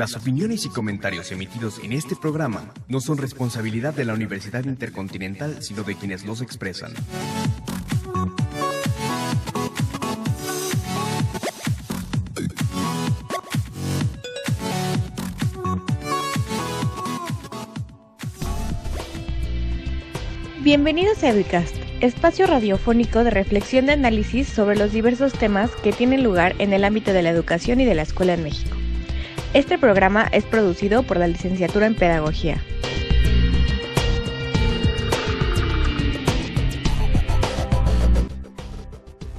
Las opiniones y comentarios emitidos en este programa no son responsabilidad de la Universidad Intercontinental, sino de quienes los expresan. Bienvenidos a Educast, espacio radiofónico de reflexión de análisis sobre los diversos temas que tienen lugar en el ámbito de la educación y de la escuela en México. Este programa es producido por la Licenciatura en Pedagogía.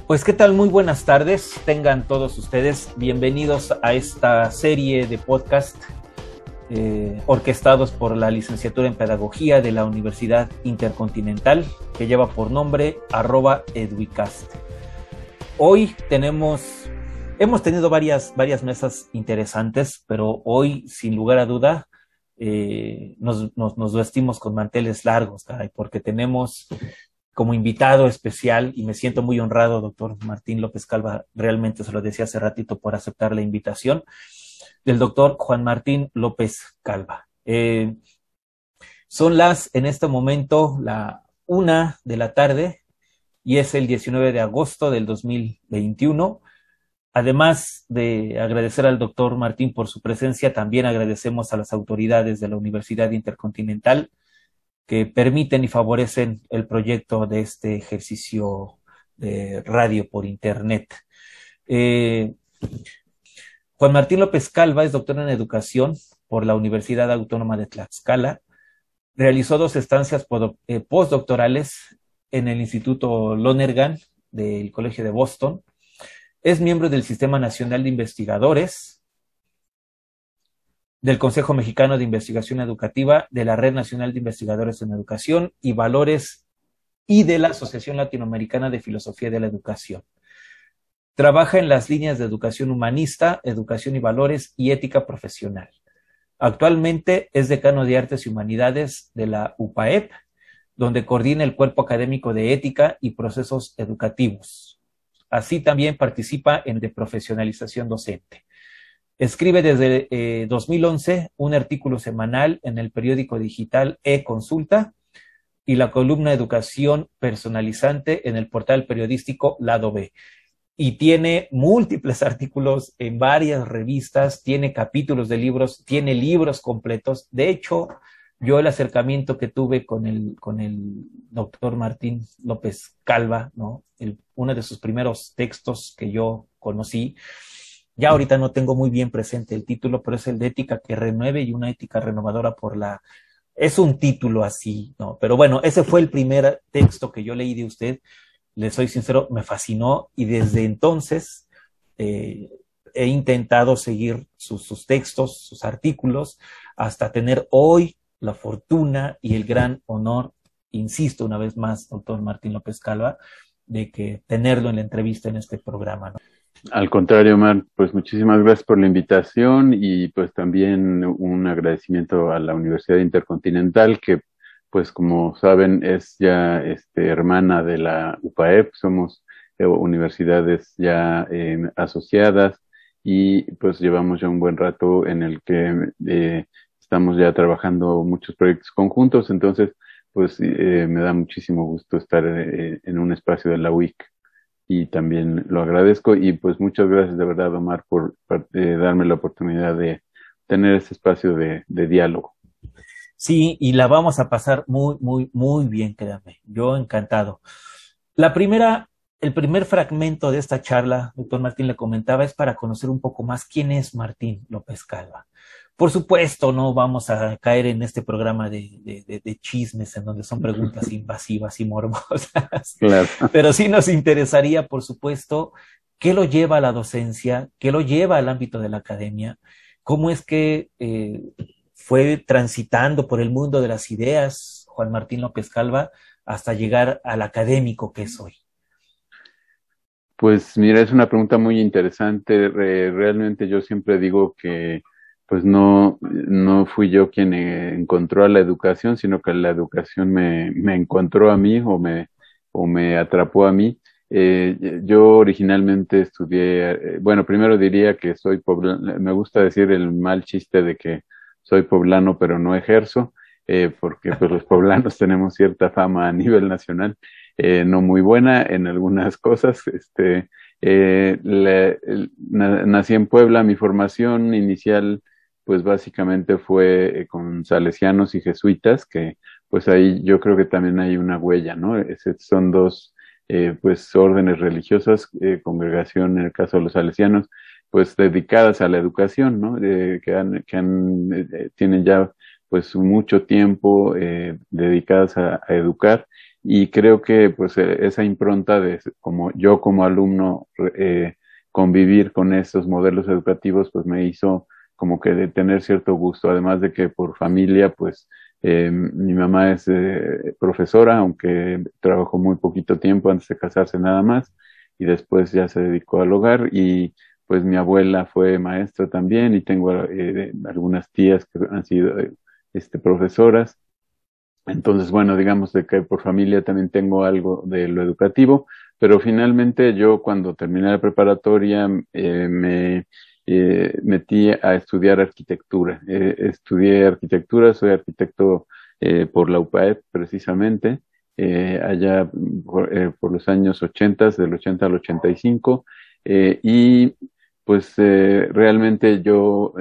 Pues qué tal, muy buenas tardes, tengan todos ustedes bienvenidos a esta serie de podcast eh, orquestados por la licenciatura en Pedagogía de la Universidad Intercontinental, que lleva por nombre arroba. Hoy tenemos, hemos tenido varias, varias mesas interesantes, pero hoy, sin lugar a duda, eh, nos, vestimos con manteles largos, porque tenemos como invitado especial, y me siento muy honrado, doctor Martín López Calva, realmente se lo decía hace ratito por aceptar la invitación del doctor Juan Martín López Calva. Eh, son las, en este momento, la una de la tarde y es el 19 de agosto del 2021. Además de agradecer al doctor Martín por su presencia, también agradecemos a las autoridades de la Universidad Intercontinental que permiten y favorecen el proyecto de este ejercicio de radio por Internet. Eh, Juan Martín López Calva es doctor en educación por la Universidad Autónoma de Tlaxcala. Realizó dos estancias eh, postdoctorales en el Instituto Lonergan del Colegio de Boston. Es miembro del Sistema Nacional de Investigadores, del Consejo Mexicano de Investigación Educativa, de la Red Nacional de Investigadores en Educación y Valores y de la Asociación Latinoamericana de Filosofía de la Educación. Trabaja en las líneas de educación humanista, educación y valores y ética profesional. Actualmente es decano de Artes y Humanidades de la UPAEP, donde coordina el cuerpo académico de ética y procesos educativos. Así también participa en de profesionalización docente. Escribe desde 2011 eh, un artículo semanal en el periódico digital E-Consulta y la columna Educación Personalizante en el portal periodístico Lado B y tiene múltiples artículos en varias revistas, tiene capítulos de libros, tiene libros completos. De hecho, yo el acercamiento que tuve con el, con el doctor Martín López Calva, ¿no? uno de sus primeros textos que yo conocí, ya ahorita no tengo muy bien presente el título, pero es el de Ética que renueve y una ética renovadora por la... Es un título así, ¿no? Pero bueno, ese fue el primer texto que yo leí de usted le soy sincero, me fascinó y desde entonces eh, he intentado seguir sus, textos, sus artículos, hasta tener hoy la fortuna y el gran honor, insisto una vez más, doctor Martín López Calva, de que tenerlo en la entrevista en este programa. Al contrario, Omar, pues muchísimas gracias por la invitación y pues también un agradecimiento a la Universidad Intercontinental que pues como saben, es ya este, hermana de la UPAEP, somos eh, universidades ya eh, asociadas y pues llevamos ya un buen rato en el que eh, estamos ya trabajando muchos proyectos conjuntos, entonces pues me da muchísimo gusto estar en un espacio de la UIC y también lo agradezco y pues muchas gracias de verdad Omar por, darme la oportunidad de tener este espacio de diálogo. Sí, y la vamos a pasar muy, muy, muy bien, créanme. Yo encantado. La primera, el primer fragmento de esta charla, doctor Martín le comentaba, es para conocer un poco más quién es Martín López Calva. Por supuesto, no vamos a caer en este programa de, de, chismes en donde son preguntas invasivas y morbosas. Claro. Pero sí nos interesaría, por supuesto, qué lo lleva a la docencia, qué lo lleva al ámbito de la academia, cómo es que eh, fue transitando por el mundo de las ideas, Juan Martín López Calva, hasta llegar al académico que es hoy? Pues mira, es una pregunta muy interesante. realmente yo siempre digo que pues no, no fui yo quien encontró a la educación, sino que la educación me, me encontró a mí o me, o me atrapó a mí. yo originalmente estudié, bueno, primero diría que soy poblano, me gusta decir el mal chiste de que soy poblano pero no ejerzo, porque pues los poblanos tenemos cierta fama a nivel nacional, no muy buena en algunas cosas, este, nací en Puebla, mi formación inicial pues básicamente fue eh, con salesianos y jesuitas, que pues ahí yo creo que también hay una huella, ¿no? son dos eh, pues órdenes religiosas, eh, congregación en el caso de los salesianos, pues dedicadas a la educación, ¿no? que han, que han tienen ya pues mucho tiempo dedicadas a, a, educar y creo que pues esa impronta de como yo como alumno convivir con estos modelos educativos pues me hizo como que de tener cierto gusto, además de que por familia, pues eh, mi mamá es eh, profesora, aunque trabajó muy poquito tiempo antes de casarse nada más, y después ya se dedicó al hogar, y pues mi abuela fue maestra también, y tengo eh, algunas tías que han sido este, profesoras. Entonces, bueno, digamos de que por familia también tengo algo de lo educativo, pero finalmente yo cuando terminé la preparatoria me eh, metí a estudiar arquitectura. Eh, estudié arquitectura, soy arquitecto eh, por la UPAEP precisamente, eh, allá por, eh, por, los años 80, del 80 al 85, y pues realmente yo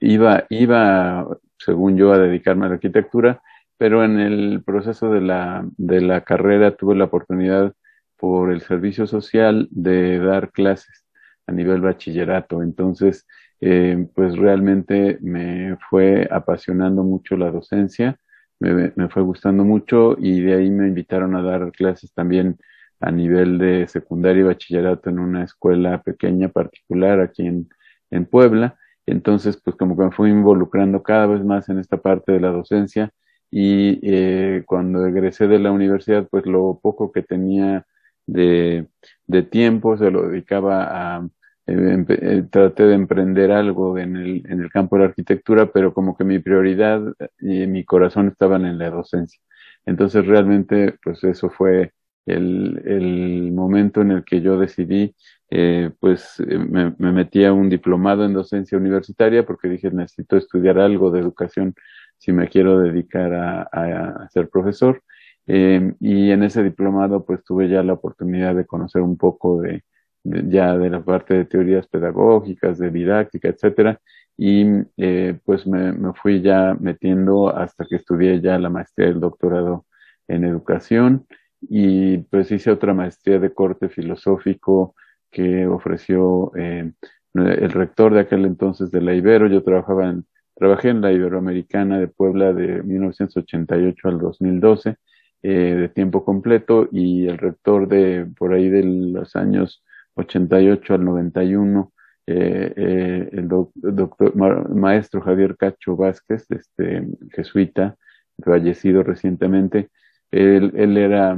iba, iba, según yo, a dedicarme a la arquitectura, pero en el proceso de la, de la carrera tuve la oportunidad por el servicio social de dar clases a nivel bachillerato. Entonces, eh, pues realmente me fue apasionando mucho la docencia, me, me, fue gustando mucho y de ahí me invitaron a dar clases también a nivel de secundaria y bachillerato en una escuela pequeña particular aquí en, en Puebla. Entonces, pues como que me fui involucrando cada vez más en esta parte de la docencia y eh, cuando egresé de la universidad, pues lo poco que tenía de, de tiempo se lo dedicaba a eh, eh, traté de emprender algo en el, en el campo de la arquitectura, pero como que mi prioridad y mi corazón estaban en la docencia. Entonces realmente, pues eso fue el, el momento en el que yo decidí, eh, pues eh, me, me, metí a un diplomado en docencia universitaria porque dije necesito estudiar algo de educación si me quiero dedicar a, a ser profesor. Eh, y en ese diplomado pues tuve ya la oportunidad de conocer un poco de, ya de la parte de teorías pedagógicas, de didáctica, etcétera, y eh, pues me, me, fui ya metiendo hasta que estudié ya la maestría y el doctorado en educación y pues hice otra maestría de corte filosófico que ofreció eh, el rector de aquel entonces de la Ibero, yo trabajaba en, trabajé en la Iberoamericana de Puebla de 1988 al 2012 eh, de tiempo completo y el rector de por ahí de los años 88 al 91, eh, eh, el, doctor, maestro Javier Cacho Vázquez, este, jesuita, fallecido recientemente, él, él era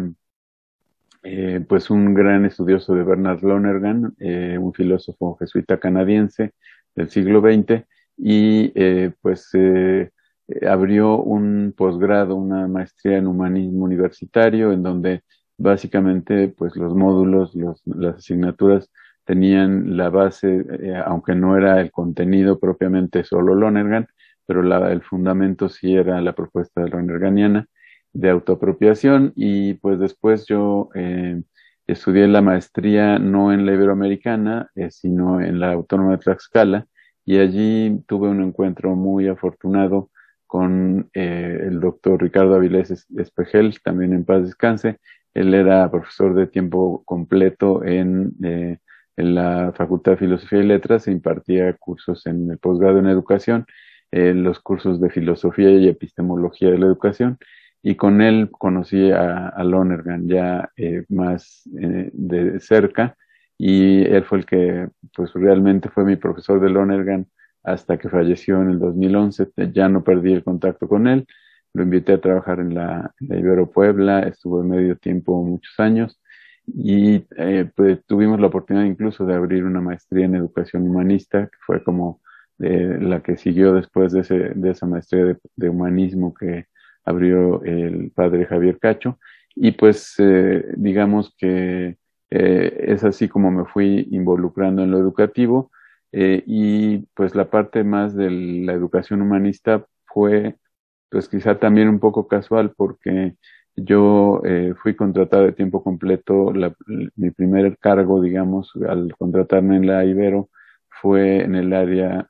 eh, pues un gran estudioso de Bernard Lonergan, eh, un filósofo jesuita canadiense del siglo XX, y eh, abrió un posgrado, una maestría en humanismo universitario, en donde básicamente pues los módulos, los, las asignaturas tenían la base, eh, aunque no era el contenido propiamente solo Lonergan, pero la, el fundamento sí era la propuesta de Lonerganiana de autoapropiación. Y pues después yo eh, estudié la maestría no en la Iberoamericana, eh, sino en la Autónoma de Tlaxcala y allí tuve un encuentro muy afortunado con eh, el doctor Ricardo Avilés Espejel, también en paz descanse, él era profesor de tiempo completo en, eh, en la Facultad de Filosofía y Letras e impartía cursos en el posgrado en educación, eh, los cursos de filosofía y epistemología de la educación. Y con él conocí a, a Lonergan ya eh, más eh, de cerca y él fue el que pues realmente fue mi profesor de Lonergan hasta que falleció en el 2011. Ya no perdí el contacto con él lo invité a trabajar en la, Ibero Puebla, estuvo en medio tiempo muchos años y eh, pues, tuvimos la oportunidad incluso de abrir una maestría en educación humanista, que fue como eh, la que siguió después de, ese, de esa maestría de, de, humanismo que abrió el padre Javier Cacho. Y pues eh, digamos que es así como me fui involucrando en lo educativo y pues la parte más de la educación humanista fue pues quizá también un poco casual porque yo fui contratado de tiempo completo, mi primer cargo, digamos, al contratarme en la Ibero fue en el área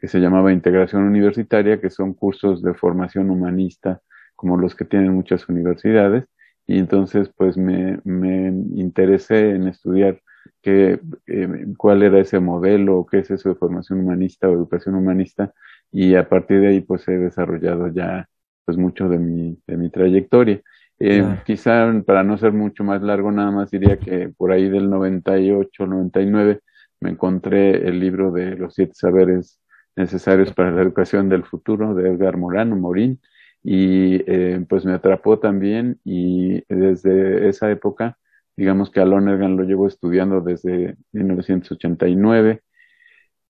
que se llamaba Integración Universitaria, que son cursos de formación humanista como los que tienen muchas universidades. Y entonces, pues me, me interesé en estudiar qué, eh, cuál era ese modelo, qué es eso de formación humanista o educación humanista. Y a partir de ahí, pues he desarrollado ya pues mucho de mi, de mi trayectoria. Eh, Quizá para no ser mucho más largo, nada más diría que por ahí del 98, 99, me encontré el libro de los siete saberes necesarios para la educación del futuro de Edgar Morano Morín y eh, pues me atrapó también y desde esa época digamos que a Lonergan lo llevo estudiando desde 1989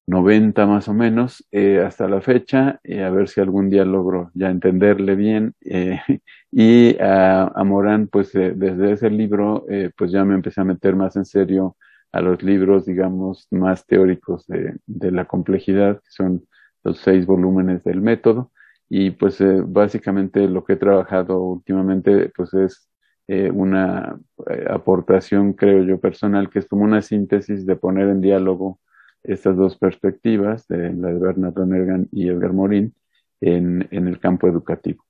90 más o menos eh, hasta la fecha y a ver si algún día logro ya entenderle bien eh, y a, Morán pues desde ese libro pues ya me empecé a meter más en serio a los libros, digamos, más teóricos de, de la complejidad, que son los seis volúmenes del método. Y pues eh, básicamente lo que he trabajado últimamente pues es eh, una eh, aportación, creo yo, personal, que es como una síntesis de poner en diálogo estas dos perspectivas, de la de Bernard Lonergan y Edgar Morin, en, en el campo educativo.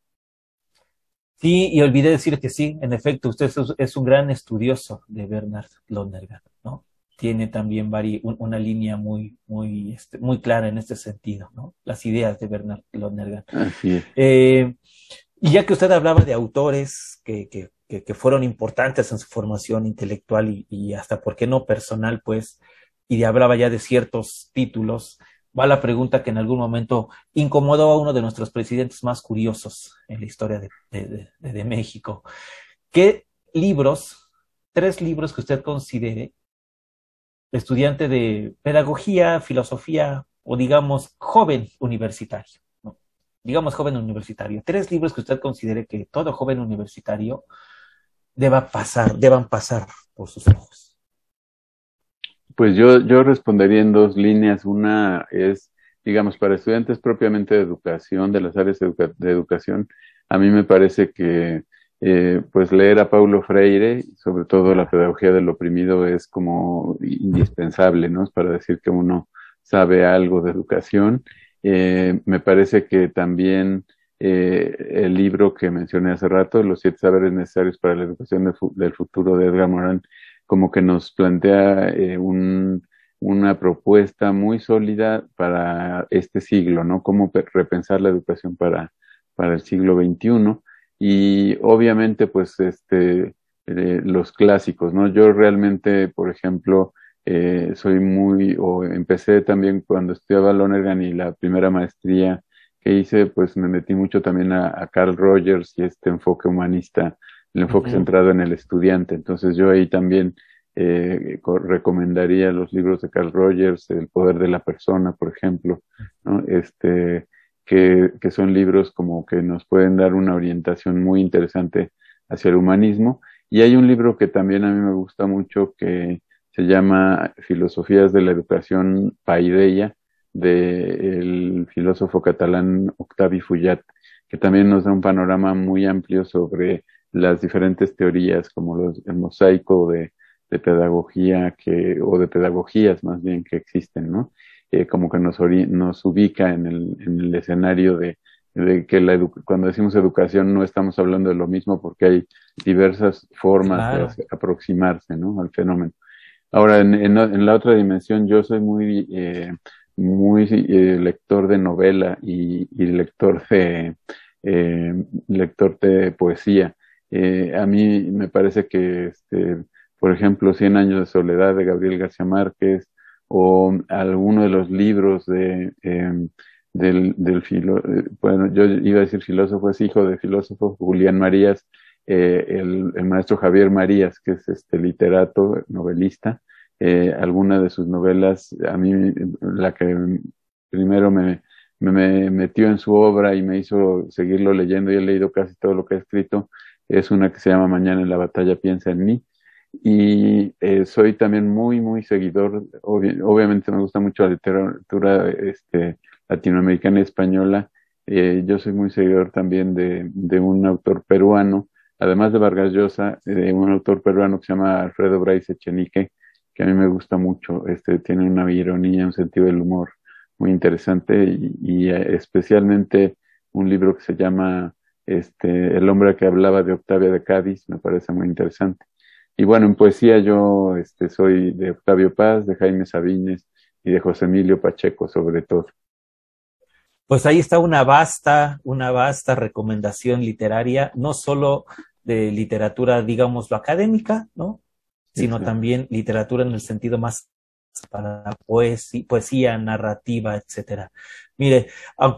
Sí, y olvidé decir que sí, en efecto, usted es un gran estudioso de Bernard Lonergan, ¿no? tiene también una línea muy, muy, este, muy clara en este sentido, ¿no? Las ideas de Bernard Lonergan. Eh, y ya que usted hablaba de autores que, que, que, fueron importantes en su formación intelectual y, hasta, ¿por qué no personal, pues? Y hablaba ya de ciertos títulos, va la pregunta que en algún momento incomodó a uno de nuestros presidentes más curiosos en la historia de, de, de México. ¿Qué libros, tres libros que usted considere estudiante de pedagogía, filosofía o digamos joven universitario. Digamos joven universitario. Tres libros que usted considere que todo joven universitario deba pasar, deban pasar por sus ojos. Pues yo, yo respondería en dos líneas. Una es, digamos, para estudiantes propiamente de educación, de las áreas de educación, a mí me parece que eh, pues leer a Paulo Freire, sobre todo la pedagogía del oprimido, es como indispensable, ¿no? Para decir que uno sabe algo de educación. Eh, me parece que también eh, el libro que mencioné hace rato, Los siete saberes necesarios para la educación del futuro de Edgar Morin, como que nos plantea un, una propuesta muy sólida para este siglo, ¿no? Cómo repensar la educación para, para el siglo XXI y obviamente pues este eh, los clásicos, ¿no? Yo realmente, por ejemplo, eh, soy muy, o empecé también cuando estudiaba Lonergan y la primera maestría que hice, pues me metí mucho también a, Carl Rogers y este enfoque humanista, el enfoque centrado en el estudiante. Entonces yo ahí también eh, recomendaría los libros de Carl Rogers, El poder de la persona, por ejemplo, ¿no? Este, que, son libros como que nos pueden dar una orientación muy interesante hacia el humanismo. Y hay un libro que también a mí me gusta mucho que se llama Filosofías de la Educación Paideia, del filósofo catalán Octavi Fullat, que también nos da un panorama muy amplio sobre las diferentes teorías, como los, el mosaico de, de pedagogía que, o de pedagogías más bien que existen, ¿no? como que nos, nos ubica en el, en el escenario de, de que la cuando decimos educación no estamos hablando de lo mismo porque hay diversas formas de aproximarse ¿no? al fenómeno. Ahora, en, en, la otra dimensión, yo soy muy, eh, muy lector de novela y, y lector de eh, lector de poesía. Eh, a mí me parece que, este, por ejemplo, Cien años de soledad de Gabriel García Márquez, o alguno de los libros de, em, del, del filo, eh, bueno, yo iba a decir filósofo, es hijo de filósofo Julián Marías, eh, el, el, maestro Javier Marías, que es este literato, novelista, eh, alguna de sus novelas, a mí la que primero me, me, metió en su obra y me hizo seguirlo leyendo y he leído casi todo lo que ha escrito, es una que se llama Mañana en la batalla piensa en mí, y eh, soy también muy, muy seguidor, obviamente me gusta mucho la literatura este, latinoamericana y española, eh, yo soy muy seguidor también de, de, un autor peruano, además de Vargas Llosa, de un autor peruano que se llama Alfredo Bryce Echenique, a mí me gusta mucho, este, tiene una ironía, un sentido del humor muy interesante y, eh, especialmente un libro que se llama este, El hombre que hablaba de Octavia de Cádiz, me parece muy interesante. Y bueno, en poesía yo este, soy de Octavio Paz, de Jaime Sabines y de José Emilio Pacheco sobre todo. Pues ahí está una vasta, una vasta recomendación literaria, no solo de literatura, digamos, lo académica, ¿no? Sino también literatura en el sentido más para poesía, poesía, narrativa, etcétera. Mire,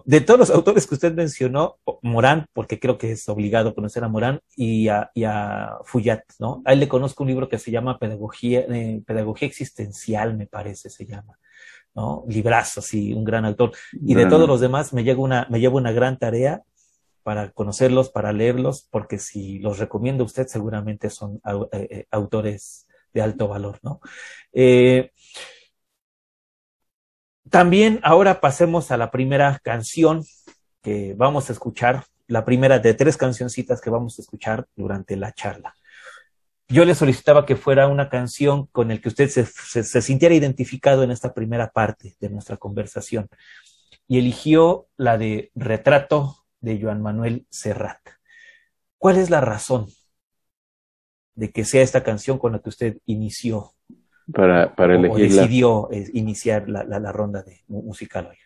de todos los autores que usted mencionó, Morán, porque creo que es obligado conocer a Morán, y a, y a Fuyat, ¿no? A él le conozco un libro que se llama Pedagogía, eh, Pedagogía Existencial, me parece, se llama. ¿no? Librazo, sí, un gran autor. Y de todos los demás me llevo una, me llevo una gran tarea para conocerlos, para leerlos, porque si los recomiendo a usted, seguramente son eh, eh, autores de alto valor, ¿no? Eh, también ahora pasemos a la primera canción que vamos a escuchar, la primera de tres cancioncitas que vamos a escuchar durante la charla. Yo le solicitaba que fuera una canción con el que usted se, se sintiera identificado en esta primera parte de nuestra conversación y eligió la de Retrato de Joan Manuel Serrat. ¿Cuál es la razón de que sea esta canción con la que usted inició para, para o, decidió eh, iniciar la, la, ronda de musical hoy?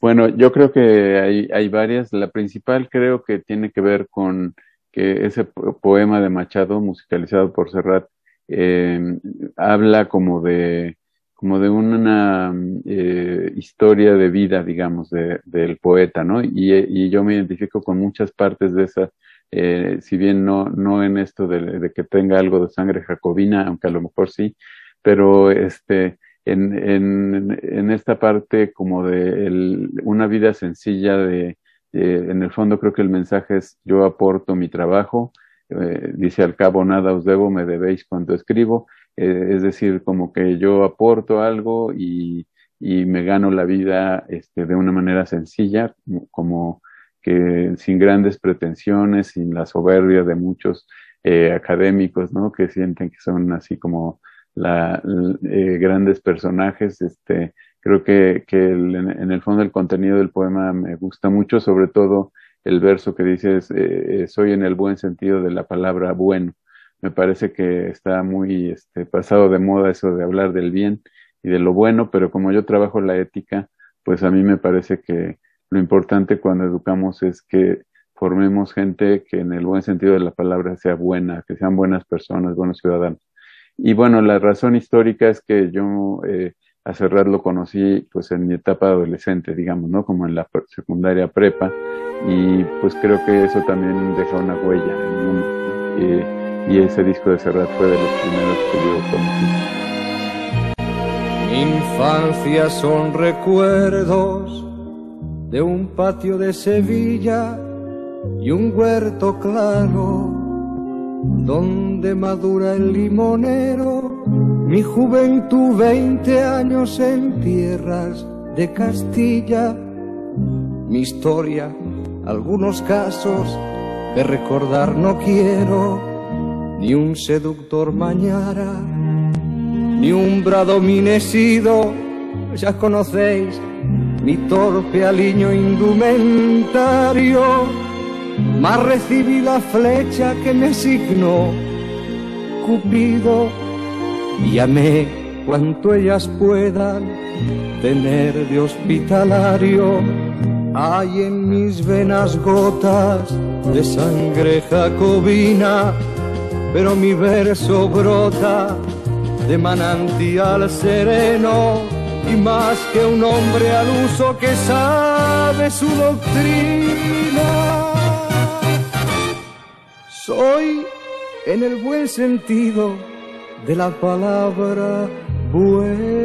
Bueno, yo creo que hay, hay varias. La principal creo que tiene que ver con que ese poema de Machado, musicalizado por Serrat, eh, habla como de, como de una eh, historia de vida, digamos, de, del poeta, ¿no? Y, y, yo me identifico con muchas partes de esa, eh, si bien no, no en esto de, de, que tenga algo de sangre jacobina, aunque a lo mejor sí, pero este, en, en, en esta parte como de el, una vida sencilla de, en el fondo creo que el mensaje es yo aporto mi trabajo, eh, dice al cabo nada os debo, me debéis cuando escribo, eh, es decir, como que yo aporto algo y, y me gano la vida este, de una manera sencilla, como que sin grandes pretensiones, sin la soberbia de muchos eh, académicos, ¿no? Que sienten que son así como la, eh, grandes personajes. Este, creo que, que el, en el fondo el contenido del poema me gusta mucho, sobre todo el verso que dice eh, eh, soy en el buen sentido de la palabra bueno. Me parece que está muy este, pasado de moda eso de hablar del bien y de lo bueno, pero como yo trabajo la ética, pues a mí me parece que lo importante cuando educamos es que formemos gente que en el buen sentido de la palabra sea buena, que sean buenas personas, buenos ciudadanos. Y bueno, la razón histórica es que yo eh, a Serrat lo conocí pues en mi etapa adolescente, digamos, ¿no? Como en la secundaria prepa y pues creo que eso también deja una huella en uno. Y ese disco de Serrat fue de los primeros que yo conocí. Mi infancia son recuerdos de un patio de Sevilla y un huerto claro donde madura el limonero. Mi juventud, veinte años en tierras de Castilla. Mi historia, algunos casos de recordar no quiero. Ni un seductor mañara, ni un bradominesido, ya conocéis mi torpe aliño indumentario, mas recibí la flecha que me asignó Cupido y amé cuanto ellas puedan tener de hospitalario. Hay en mis venas gotas de sangre jacobina, pero mi verso brota de manantial sereno y más que un hombre al uso que sabe su doctrina. Soy en el buen sentido de la palabra bueno.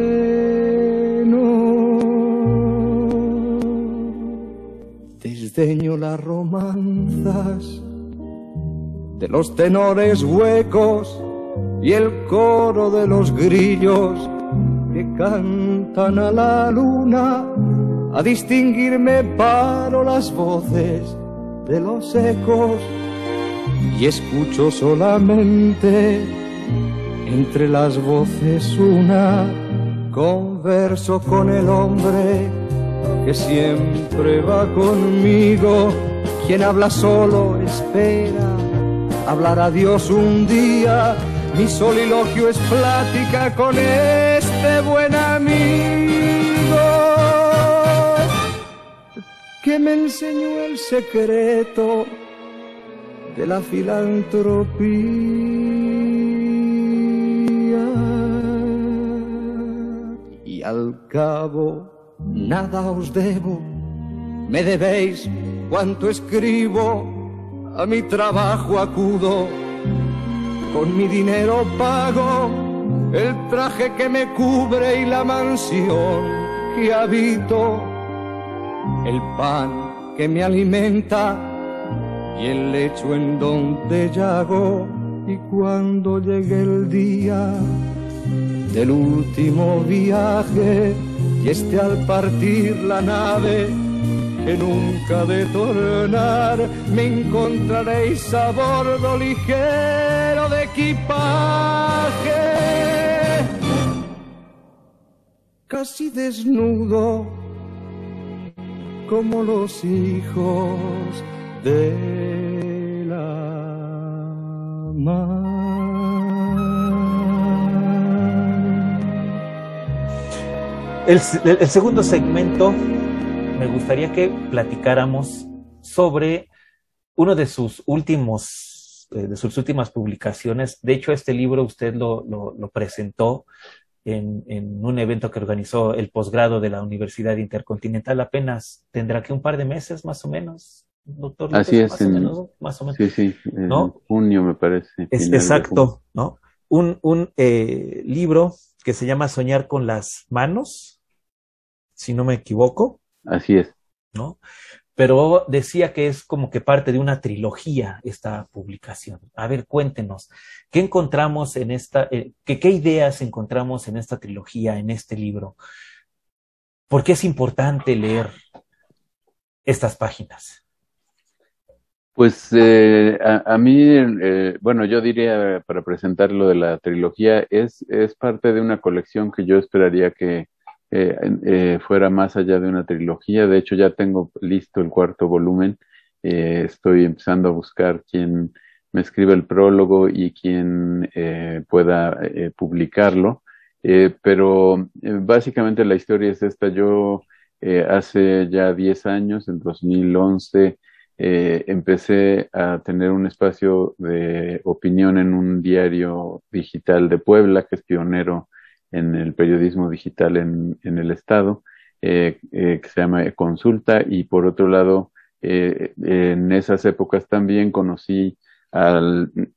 Desdeño las romanzas de los tenores huecos y el coro de los grillos que cantan a la luna. A distinguirme paro las voces de los ecos y escucho solamente entre las voces una. Converso con el hombre que siempre va conmigo. Quien habla solo espera hablar a Dios un día. Mi soliloquio es plática con este buen amigo que me enseñó el secreto de la filantropía. Y al cabo, nada os debo, me debéis cuanto escribo, a mi trabajo acudo, con mi dinero pago el traje que me cubre y la mansión que habito, el pan que me alimenta y el lecho en donde llago y cuando llegue el día del último viaje y esté al partir la nave que nunca de tornar me encontraréis a bordo ligero de equipaje casi desnudo como los hijos de la mar. El, segundo segmento me gustaría que platicáramos sobre uno de sus últimos, eh, de sus últimas publicaciones. De hecho, este libro usted lo, lo, lo presentó en, en, un evento que organizó el posgrado de la Universidad Intercontinental. Apenas tendrá que un par de meses más o menos, doctor. Así es, más, en, o menos, más o menos. Sí, sí, en ¿no? junio me parece. Es, exacto, ¿no? Un, un eh, libro que se llama Soñar con las manos, si no me equivoco. Así es. ¿No? Pero decía que es como que parte de una trilogía esta publicación. A ver, cuéntenos, ¿qué encontramos en esta, eh, que, qué ideas encontramos en esta trilogía, en este libro? ¿Por qué es importante leer estas páginas? Pues eh, a, a, mí, eh, bueno, yo diría para presentar lo de la trilogía, es, es parte de una colección que yo esperaría que, eh, eh, fuera más allá de una trilogía. De hecho, ya tengo listo el cuarto volumen. Eh, estoy empezando a buscar quién me escribe el prólogo y quién pueda publicarlo. pero básicamente la historia es esta. Yo hace ya 10 años, en 2011, empecé a tener un espacio de opinión en un diario digital de Puebla, que es pionero en el periodismo digital en, en el Estado, eh, eh, que se llama Consulta, y por otro lado, eh, en esas épocas también conocí a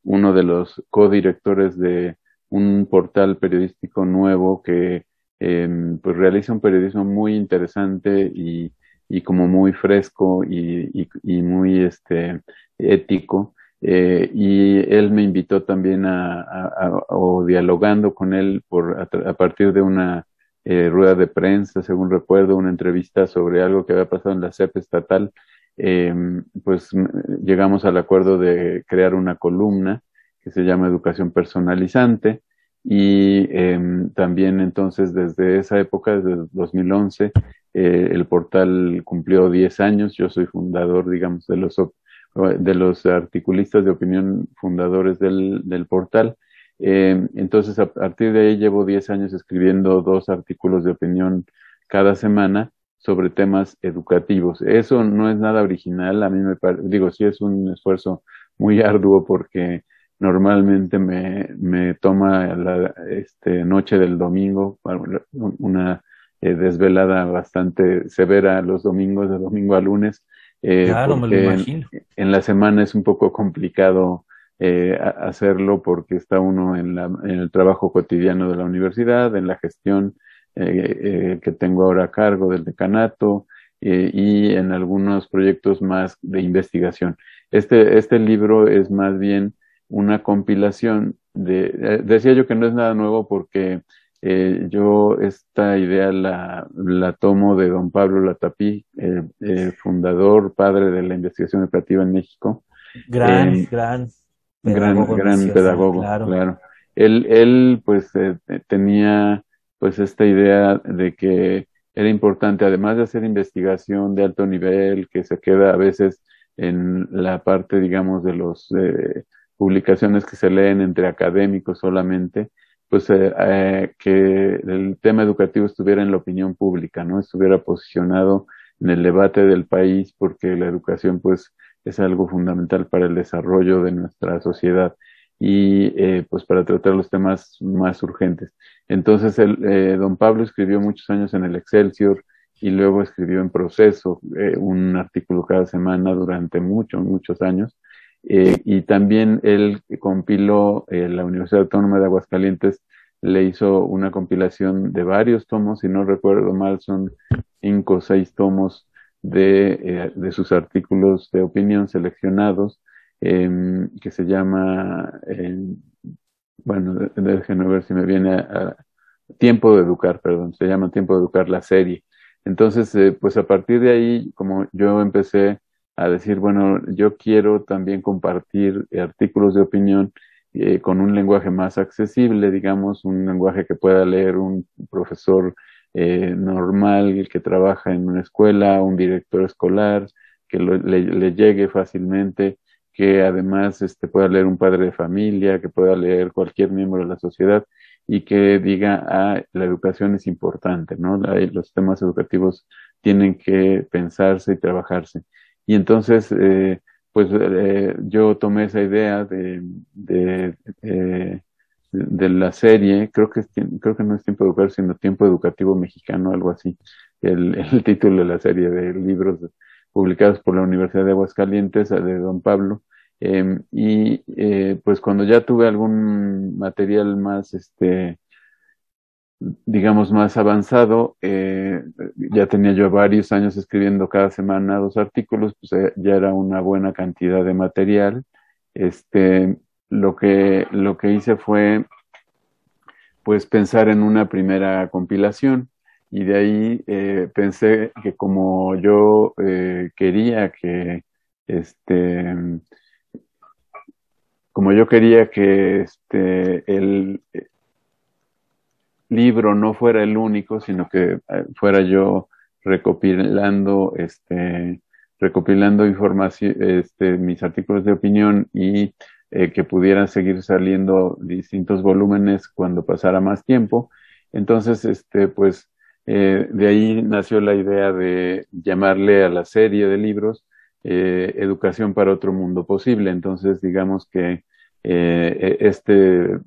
uno de los codirectores de un portal periodístico nuevo que pues realiza un periodismo muy interesante y, y como muy fresco y, y, y muy este, ético eh, y él me invitó también a, a, a o dialogando con él por, a, a partir de una eh, rueda de prensa, según recuerdo, una entrevista sobre algo que había pasado en la CEP estatal, eh, pues llegamos al acuerdo de crear una columna que se llama Educación Personalizante y eh, también entonces desde esa época, desde 2011, eh, el portal cumplió 10 años, yo soy fundador, digamos, de los de los articulistas de opinión fundadores del, del portal. Eh, entonces, a partir de ahí llevo 10 años escribiendo dos artículos de opinión cada semana sobre temas educativos. Eso no es nada original, a mí me digo, sí es un esfuerzo muy arduo porque normalmente me, me toma la este, noche del domingo, una eh, desvelada bastante severa los domingos, de domingo a lunes, eh, claro, me lo imagino. En, en, la semana es un poco complicado eh, hacerlo porque está uno en, la, en, el trabajo cotidiano de la universidad, en la gestión eh, eh que tengo ahora a cargo del decanato eh, y en algunos proyectos más de investigación. Este, este libro es más bien una compilación de, decía yo que no es nada nuevo porque eh, yo esta idea la, la, tomo de don Pablo Latapí, eh, fundador, padre de la investigación educativa en México. Gran, gran, gran, gran pedagogo, claro. Él, él pues tenía pues esta idea de que era importante, además de hacer investigación de alto nivel, que se queda a veces en la parte, digamos, de las eh, publicaciones que se leen entre académicos solamente, pues eh, eh, que el tema educativo estuviera en la opinión pública, ¿no? Estuviera posicionado en el debate del país, porque la educación, pues, es algo fundamental para el desarrollo de nuestra sociedad y eh, pues para tratar los temas más urgentes. Entonces, el, eh, don Pablo escribió muchos años en el Excelsior y luego escribió en Proceso eh, un artículo cada semana durante muchos, muchos años. Y también él compiló, la Universidad Autónoma de Aguascalientes le hizo una compilación de varios tomos, si no recuerdo mal, son cinco o seis tomos de, de sus artículos de opinión seleccionados Em, que se llama, em, bueno, déjenme ver si me viene a, Tiempo de Educar, perdón, se llama Tiempo de Educar la serie. Entonces, eh, pues a partir de ahí, como yo empecé a decir, bueno, yo quiero también compartir artículos de opinión eh, con un lenguaje más accesible, digamos, un lenguaje que pueda leer un profesor eh, normal que trabaja en una escuela, un director escolar, que le, llegue fácilmente que además este, pueda leer un padre de familia, que pueda leer cualquier miembro de la sociedad y que diga, ah, la educación es importante, ¿no? los temas educativos tienen que pensarse y trabajarse. Y entonces, eh, pues eh, yo tomé esa idea de, de, eh, de, la serie, creo que, creo que no es tiempo educativo, sino tiempo educativo mexicano, algo así, el, el título de la serie de libros publicados por la Universidad de Aguascalientes, de Don Pablo, em, y eh, pues cuando ya tuve algún material más, este, digamos, más avanzado, eh, ya tenía yo varios años escribiendo cada semana dos artículos, pues eh, ya era una buena cantidad de material. Este, lo que, lo que hice fue, pues, pensar en una primera compilación y de ahí eh, pensé que como yo quería que este como yo quería que este el libro no fuera el único sino que eh, fuera yo recopilando este recopilando información este mis artículos de opinión y que pudieran seguir saliendo distintos volúmenes cuando pasara más tiempo entonces este pues eh, de ahí nació la idea de llamarle a la serie de libros eh, Educación para otro mundo posible. Entonces, digamos que eh, e, este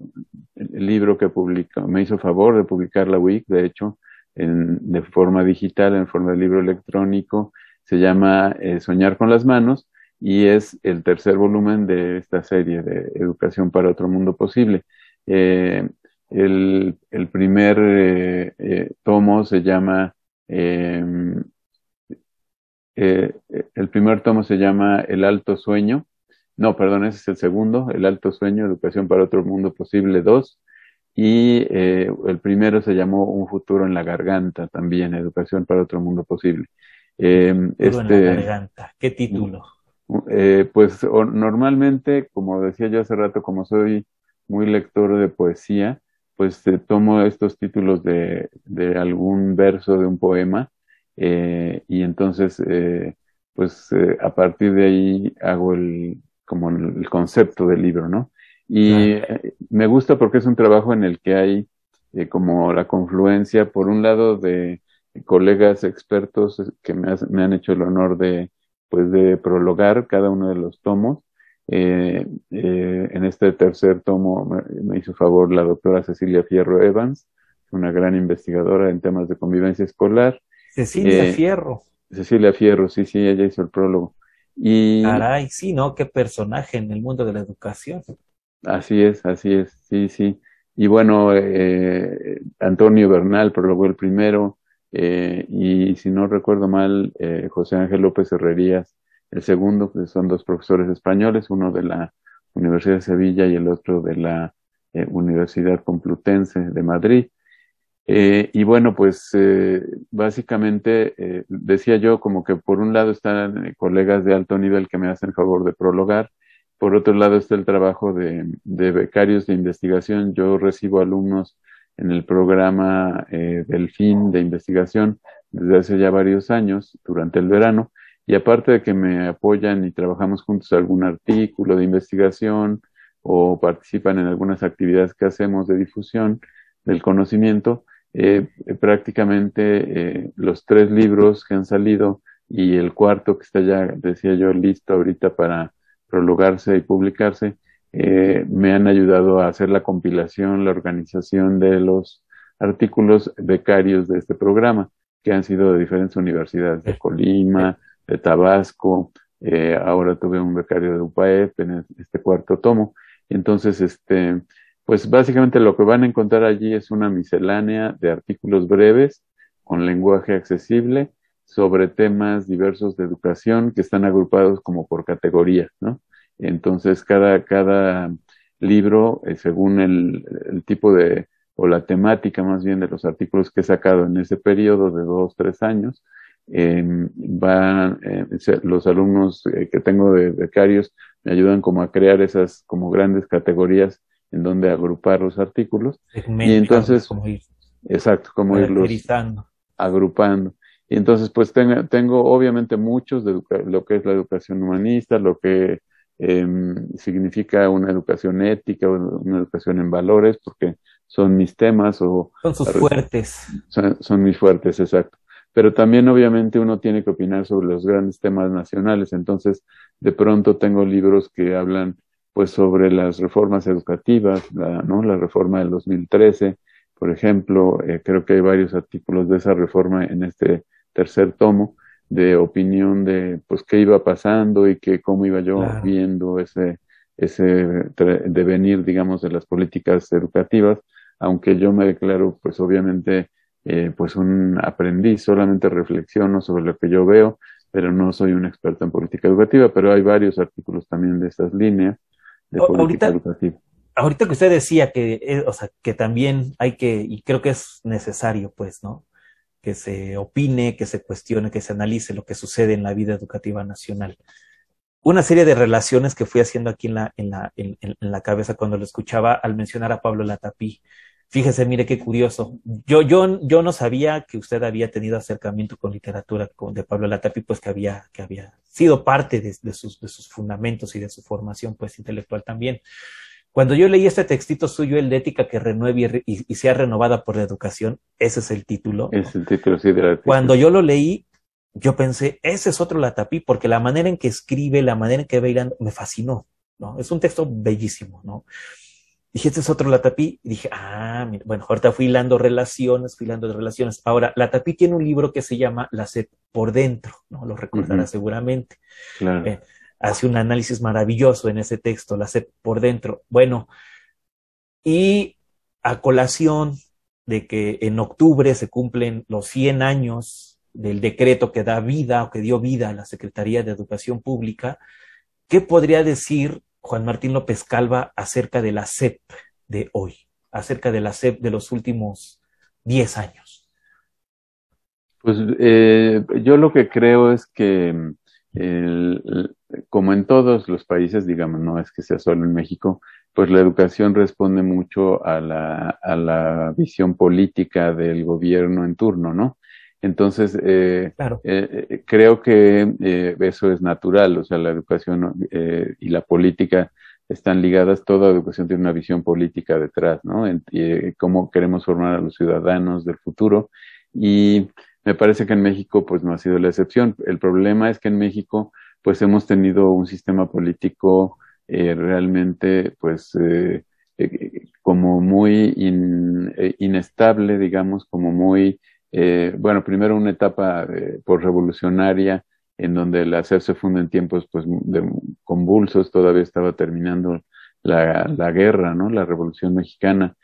libro que publicó, me hizo favor de publicar la WIC, de hecho, en, de forma digital, en forma de libro electrónico, se llama Soñar con las manos y es el tercer volumen de esta serie de Educación para otro mundo posible. El, el primer eh, eh, tomo se llama, em, eh, el primer tomo se llama El Alto Sueño. No, perdón, ese es el segundo, El Alto Sueño, Educación para otro mundo posible 2. Y el primero se llamó Un futuro en la garganta, también, Educación para otro mundo posible. Este, en la garganta, ¿qué título? pues normalmente, como decía yo hace rato, como soy muy lector de poesía, pues eh, tomo estos títulos de, de, algún verso de un poema eh, y entonces eh, pues a partir de ahí hago el como el concepto del libro, ¿no? Y me gusta porque es un trabajo en el que hay como la confluencia, por un lado, de colegas expertos que me, me han hecho el honor de pues de prologar cada uno de los tomos eh, eh, en este tercer tomo me, hizo favor la doctora Cecilia Fierro Evans, una gran investigadora en temas de convivencia escolar. Cecilia eh, Fierro. Cecilia Fierro, sí, sí, ella hizo el prólogo. Y, Caray, sí, ¿no? Qué personaje en el mundo de la educación. Así es, así es, sí, sí. Y bueno, Antonio Bernal prologó el primero, y si no recuerdo mal, José Ángel López Herrerías el segundo, que son dos profesores españoles, uno de la Universidad de Sevilla y el otro de la Universidad Complutense de Madrid. Y bueno, pues básicamente decía yo como que por un lado están colegas de alto nivel que me hacen favor de prologar, por otro lado está el trabajo de, becarios de investigación. Yo recibo alumnos en el programa eh, del fin de investigación desde hace ya varios años, durante el verano, y aparte de que me apoyan y trabajamos juntos algún artículo de investigación o participan en algunas actividades que hacemos de difusión del conocimiento, eh, prácticamente eh, los tres libros que han salido y el cuarto que está ya, decía yo, listo ahorita para prologarse y publicarse, eh, me han ayudado a hacer la compilación, la organización de los artículos becarios de este programa, que han sido de diferentes universidades, de Colima, de Tabasco, eh, ahora tuve un becario de UPAEP en este cuarto tomo. Entonces, este, pues básicamente lo que van a encontrar allí es una miscelánea de artículos breves con lenguaje accesible sobre temas diversos de educación que están agrupados como por categoría, ¿no? Entonces, cada, cada libro, eh, según el, tipo de, o la temática más bien de los artículos que he sacado en ese periodo de dos, tres años, eh, van, eh, los alumnos eh, que tengo de becarios me ayudan como a crear esas como grandes categorías en donde agrupar los artículos. y entonces, exacto, como irlos agrupando. Y entonces, pues tengo, tengo obviamente muchos de lo que es la educación humanista, lo que eh, significa una educación ética, una educación en valores, porque son mis temas o... Son sus fuertes. Son, son mis fuertes, exacto. Pero también obviamente uno tiene que opinar sobre los grandes temas nacionales. Entonces, de pronto tengo libros que hablan pues sobre las reformas educativas, la, ¿no? la reforma del 2013, por ejemplo, eh, creo que hay varios artículos de esa reforma en este tercer tomo de opinión de pues qué iba pasando y que cómo iba yo viendo ese ese devenir digamos de las políticas educativas aunque yo me declaro pues obviamente eh, pues un aprendiz solamente reflexiono sobre lo que yo veo pero no soy un experto en política educativa pero hay varios artículos también de estas líneas de política educativa ahorita que usted decía que eh, o sea que también hay que y creo que es necesario pues no que se opine, que se cuestione, que se analice lo que sucede en la vida educativa nacional. Una serie de relaciones que fui haciendo aquí en la, en la, en, la cabeza cuando lo escuchaba al mencionar a Pablo Latapí. Fíjese, mire qué curioso. Yo, yo, yo no sabía que usted había tenido acercamiento con literatura de Pablo Latapí, pues que había, que había sido parte de, de, sus, de sus fundamentos y de su formación pues intelectual también. Cuando yo leí este textito suyo, el de ética que renueve y, sea renovada por la educación, ese es el título. Es el título, sí, de la Cuando yo lo leí, yo pensé, ese es otro Latapí, porque la manera en que escribe, la manera en que va me fascinó, ¿no? Es un texto bellísimo, ¿no? Dije, este es otro Latapí, y dije, ah, bueno, ahorita fui hilando relaciones, fui hilando relaciones. Ahora, Latapí tiene un libro que se llama La sed por dentro, ¿no? Lo recordará seguramente. Claro. Eh, hace un análisis maravilloso en ese texto, la sé por dentro. Bueno, y a colación de que en octubre se cumplen los 100 años del decreto que da vida o que dio vida a la Secretaría de Educación Pública, ¿qué podría decir Juan Martín López Calva acerca de la SEP de hoy, acerca de la SEP de los últimos 10 años? Pues eh, yo lo que creo es que como en todos los países, digamos, no es que sea solo en México, pues la educación responde mucho a la, a la visión política del gobierno en turno, ¿no? Entonces, eh, eh, eh creo que eh, eso es natural, o sea, la educación eh, y la política están ligadas, toda educación tiene una visión política detrás, ¿no? En, cómo queremos formar a los ciudadanos del futuro. Y me parece que en México, pues no ha sido la excepción. El problema es que en México, pues hemos tenido un sistema político eh, realmente, pues, eh, eh, como muy inestable, digamos, como muy, bueno, primero una etapa por revolucionaria en donde el hacer se funda en tiempos pues de convulsos, todavía estaba terminando la, la guerra, ¿no? La revolución mexicana,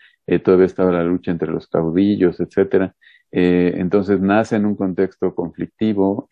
todavía estaba la lucha entre los caudillos, etcétera. entonces nace en un contexto conflictivo,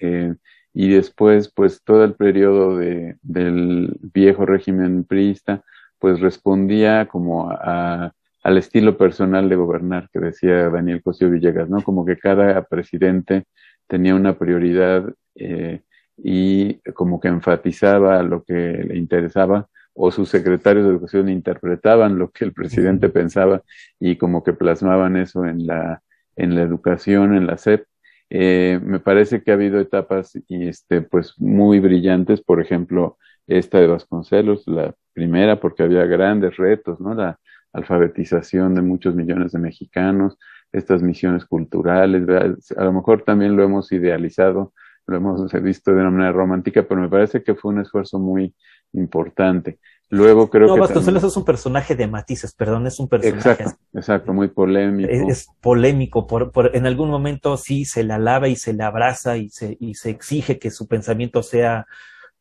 y después pues todo el periodo de, del viejo régimen priista pues respondía como a, al estilo personal de gobernar que decía Daniel Cosío Villegas, ¿no? Como que cada presidente tenía una prioridad eh, y como que enfatizaba lo que le interesaba o sus secretarios de educación interpretaban lo que el presidente pensaba y como que plasmaban eso en la, en la educación, en la SEP. Eh, me parece que ha habido etapas y este, pues muy brillantes, por ejemplo, esta de Vasconcelos, la primera porque había grandes retos, ¿no? La alfabetización de muchos millones de mexicanos, estas misiones culturales, a lo mejor también lo hemos idealizado, lo hemos visto de una manera romántica, pero me parece que fue un esfuerzo muy importante. Luego creo no, que. Vasconcelos es un personaje de matices, perdón, es un personaje. Exacto, exacto muy polémico. Es, polémico, por, por, en algún momento sí se le alaba y se le abraza y se, y se exige que su pensamiento sea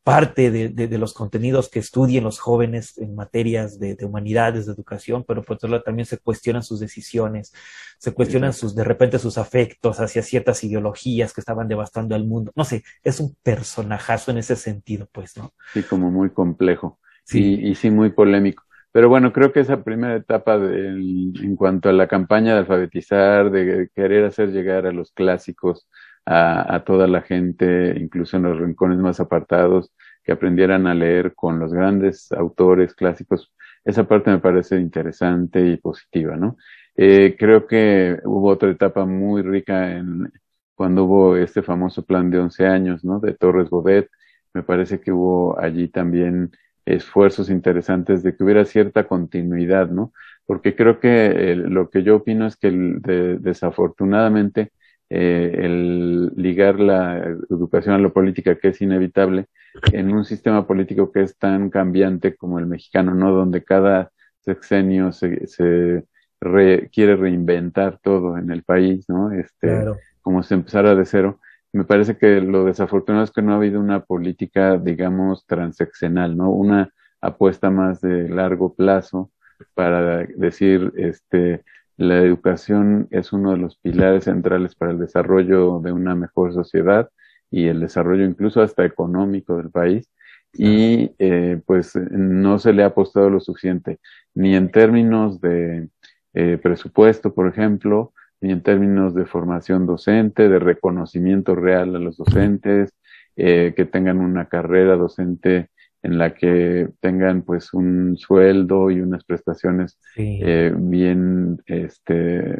parte de, de, de, los contenidos que estudien los jóvenes en materias de, de, humanidades, de educación, pero por otro lado también se cuestionan sus decisiones, se cuestionan sus, de repente sus afectos hacia ciertas ideologías que estaban devastando al mundo. No sé, es un personajazo en ese sentido, pues, ¿no? Sí, como muy complejo. Sí. Y, y sí, muy polémico. Pero bueno, creo que esa primera etapa de, en cuanto a la campaña de alfabetizar, de querer hacer llegar a los clásicos, a, a, toda la gente, incluso en los rincones más apartados, que aprendieran a leer con los grandes autores clásicos. Esa parte me parece interesante y positiva, ¿no? Eh, creo que hubo otra etapa muy rica en cuando hubo este famoso plan de 11 años, ¿no? De Torres Bodet. Me parece que hubo allí también esfuerzos interesantes de que hubiera cierta continuidad, ¿no? Porque creo que lo que yo opino es que de, desafortunadamente eh, el ligar la educación a la política, que es inevitable, en un sistema político que es tan cambiante como el mexicano, ¿no? Donde cada sexenio se, se re, quiere reinventar todo en el país, ¿no? Este, claro. Como si empezara de cero. Me parece que lo desafortunado es que no ha habido una política, digamos, transeccional, ¿no? Una apuesta más de largo plazo para decir, este, la educación es uno de los pilares centrales para el desarrollo de una mejor sociedad y el desarrollo incluso hasta económico del país. Y eh, pues no se le ha apostado lo suficiente, ni en términos de eh, presupuesto, por ejemplo, ni en términos de formación docente, de reconocimiento real a los docentes, eh, que tengan una carrera docente en la que tengan pues un sueldo y unas prestaciones sí. eh, bien este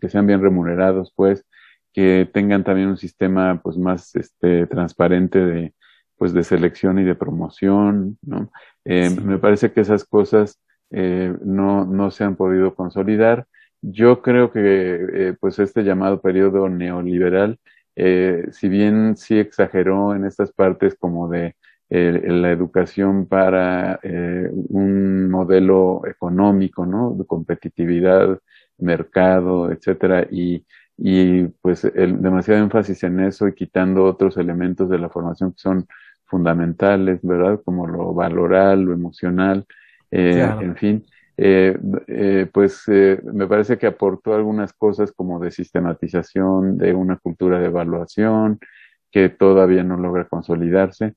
que sean bien remunerados pues que tengan también un sistema pues más este transparente de pues de selección y de promoción no eh, sí. me parece que esas cosas eh, no no se han podido consolidar yo creo que eh, pues este llamado periodo neoliberal eh, si bien sí exageró en estas partes como de eh, la educación para eh, un modelo económico, ¿no? De competitividad, mercado, etcétera, y, y pues el, demasiado énfasis en eso y quitando otros elementos de la formación que son fundamentales, ¿verdad? Como lo valoral, lo emocional, eh, claro. en fin. Eh, eh, pues eh, me parece que aportó algunas cosas como de sistematización, de una cultura de evaluación que todavía no logra consolidarse.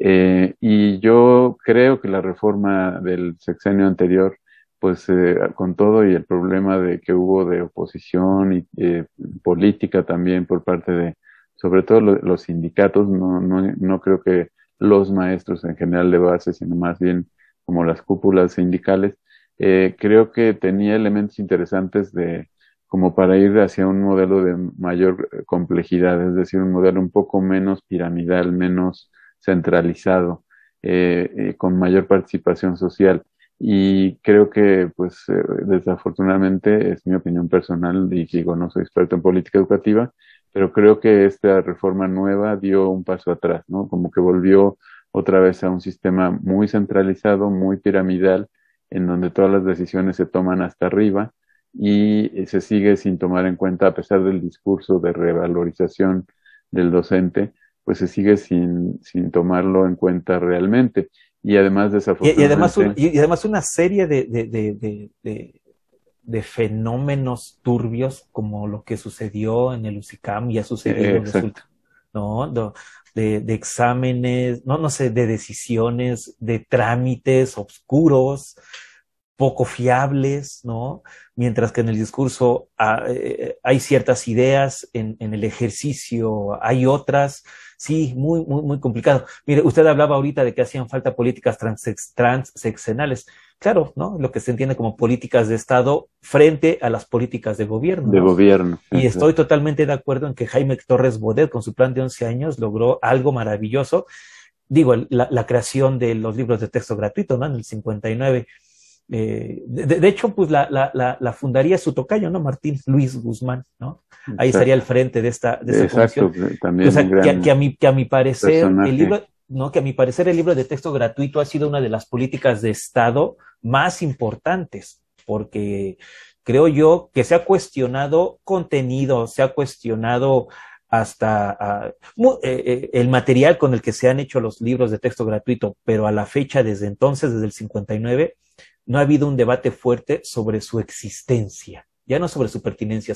Eh, y yo creo que la reforma del sexenio anterior, pues eh, con todo y el problema de que hubo de oposición y eh, política también por parte de, sobre todo lo, los sindicatos, no, no, no creo que los maestros en general de base, sino más bien como las cúpulas sindicales, eh, creo que tenía elementos interesantes de como para ir hacia un modelo de mayor complejidad, es decir, un modelo un poco menos piramidal, menos centralizado, eh, eh, con mayor participación social. Y creo que, pues, eh, desafortunadamente, es mi opinión personal, y digo, no soy experto en política educativa, pero creo que esta reforma nueva dio un paso atrás, ¿no? Como que volvió otra vez a un sistema muy centralizado, muy piramidal, en donde todas las decisiones se toman hasta arriba y se sigue sin tomar en cuenta, a pesar del discurso de revalorización del docente, pues se sigue sin, sin tomarlo en cuenta realmente. Y además, desafortunadamente. Y, y además, un, y además una serie de, de, de, de, de fenómenos turbios como lo que sucedió en el UCICAM y ha sucedido Exacto. ¿no? de, de, exámenes, no, no sé, de decisiones, de trámites oscuros, poco fiables, ¿no? Mientras que en el discurso ah, eh, hay ciertas ideas, en, en, el ejercicio hay otras, sí, muy, muy, muy complicado. Mire, usted hablaba ahorita de que hacían falta políticas transseccionales. Claro, ¿no? Lo que se entiende como políticas de Estado frente a las políticas de gobierno. De gobierno. Y estoy totalmente de acuerdo en que Jaime Torres Bodet, con su plan de 11 años, logró algo maravilloso. Digo, la, la creación de los libros de texto gratuito, ¿no? En el 59 eh, de, de, hecho, pues la, la, la, fundaría su tocayo, ¿no? Martín Luis Guzmán, ¿no? Ahí estaría al frente de esta, de esta Exacto, también o sea, que, que, a mi, que a mi parecer, personaje. el libro, no, que a mi parecer el libro de texto gratuito ha sido una de las políticas de Estado más importantes, porque creo yo que se ha cuestionado contenido, se ha cuestionado hasta uh, eh, el material con el que se han hecho los libros de texto gratuito, pero a la fecha, desde entonces, desde el 59, no ha habido un debate fuerte sobre su existencia, ya no sobre su pertinencia.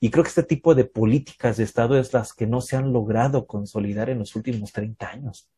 Y creo que este tipo de políticas de Estado es las que no se han logrado consolidar en los últimos 30 años.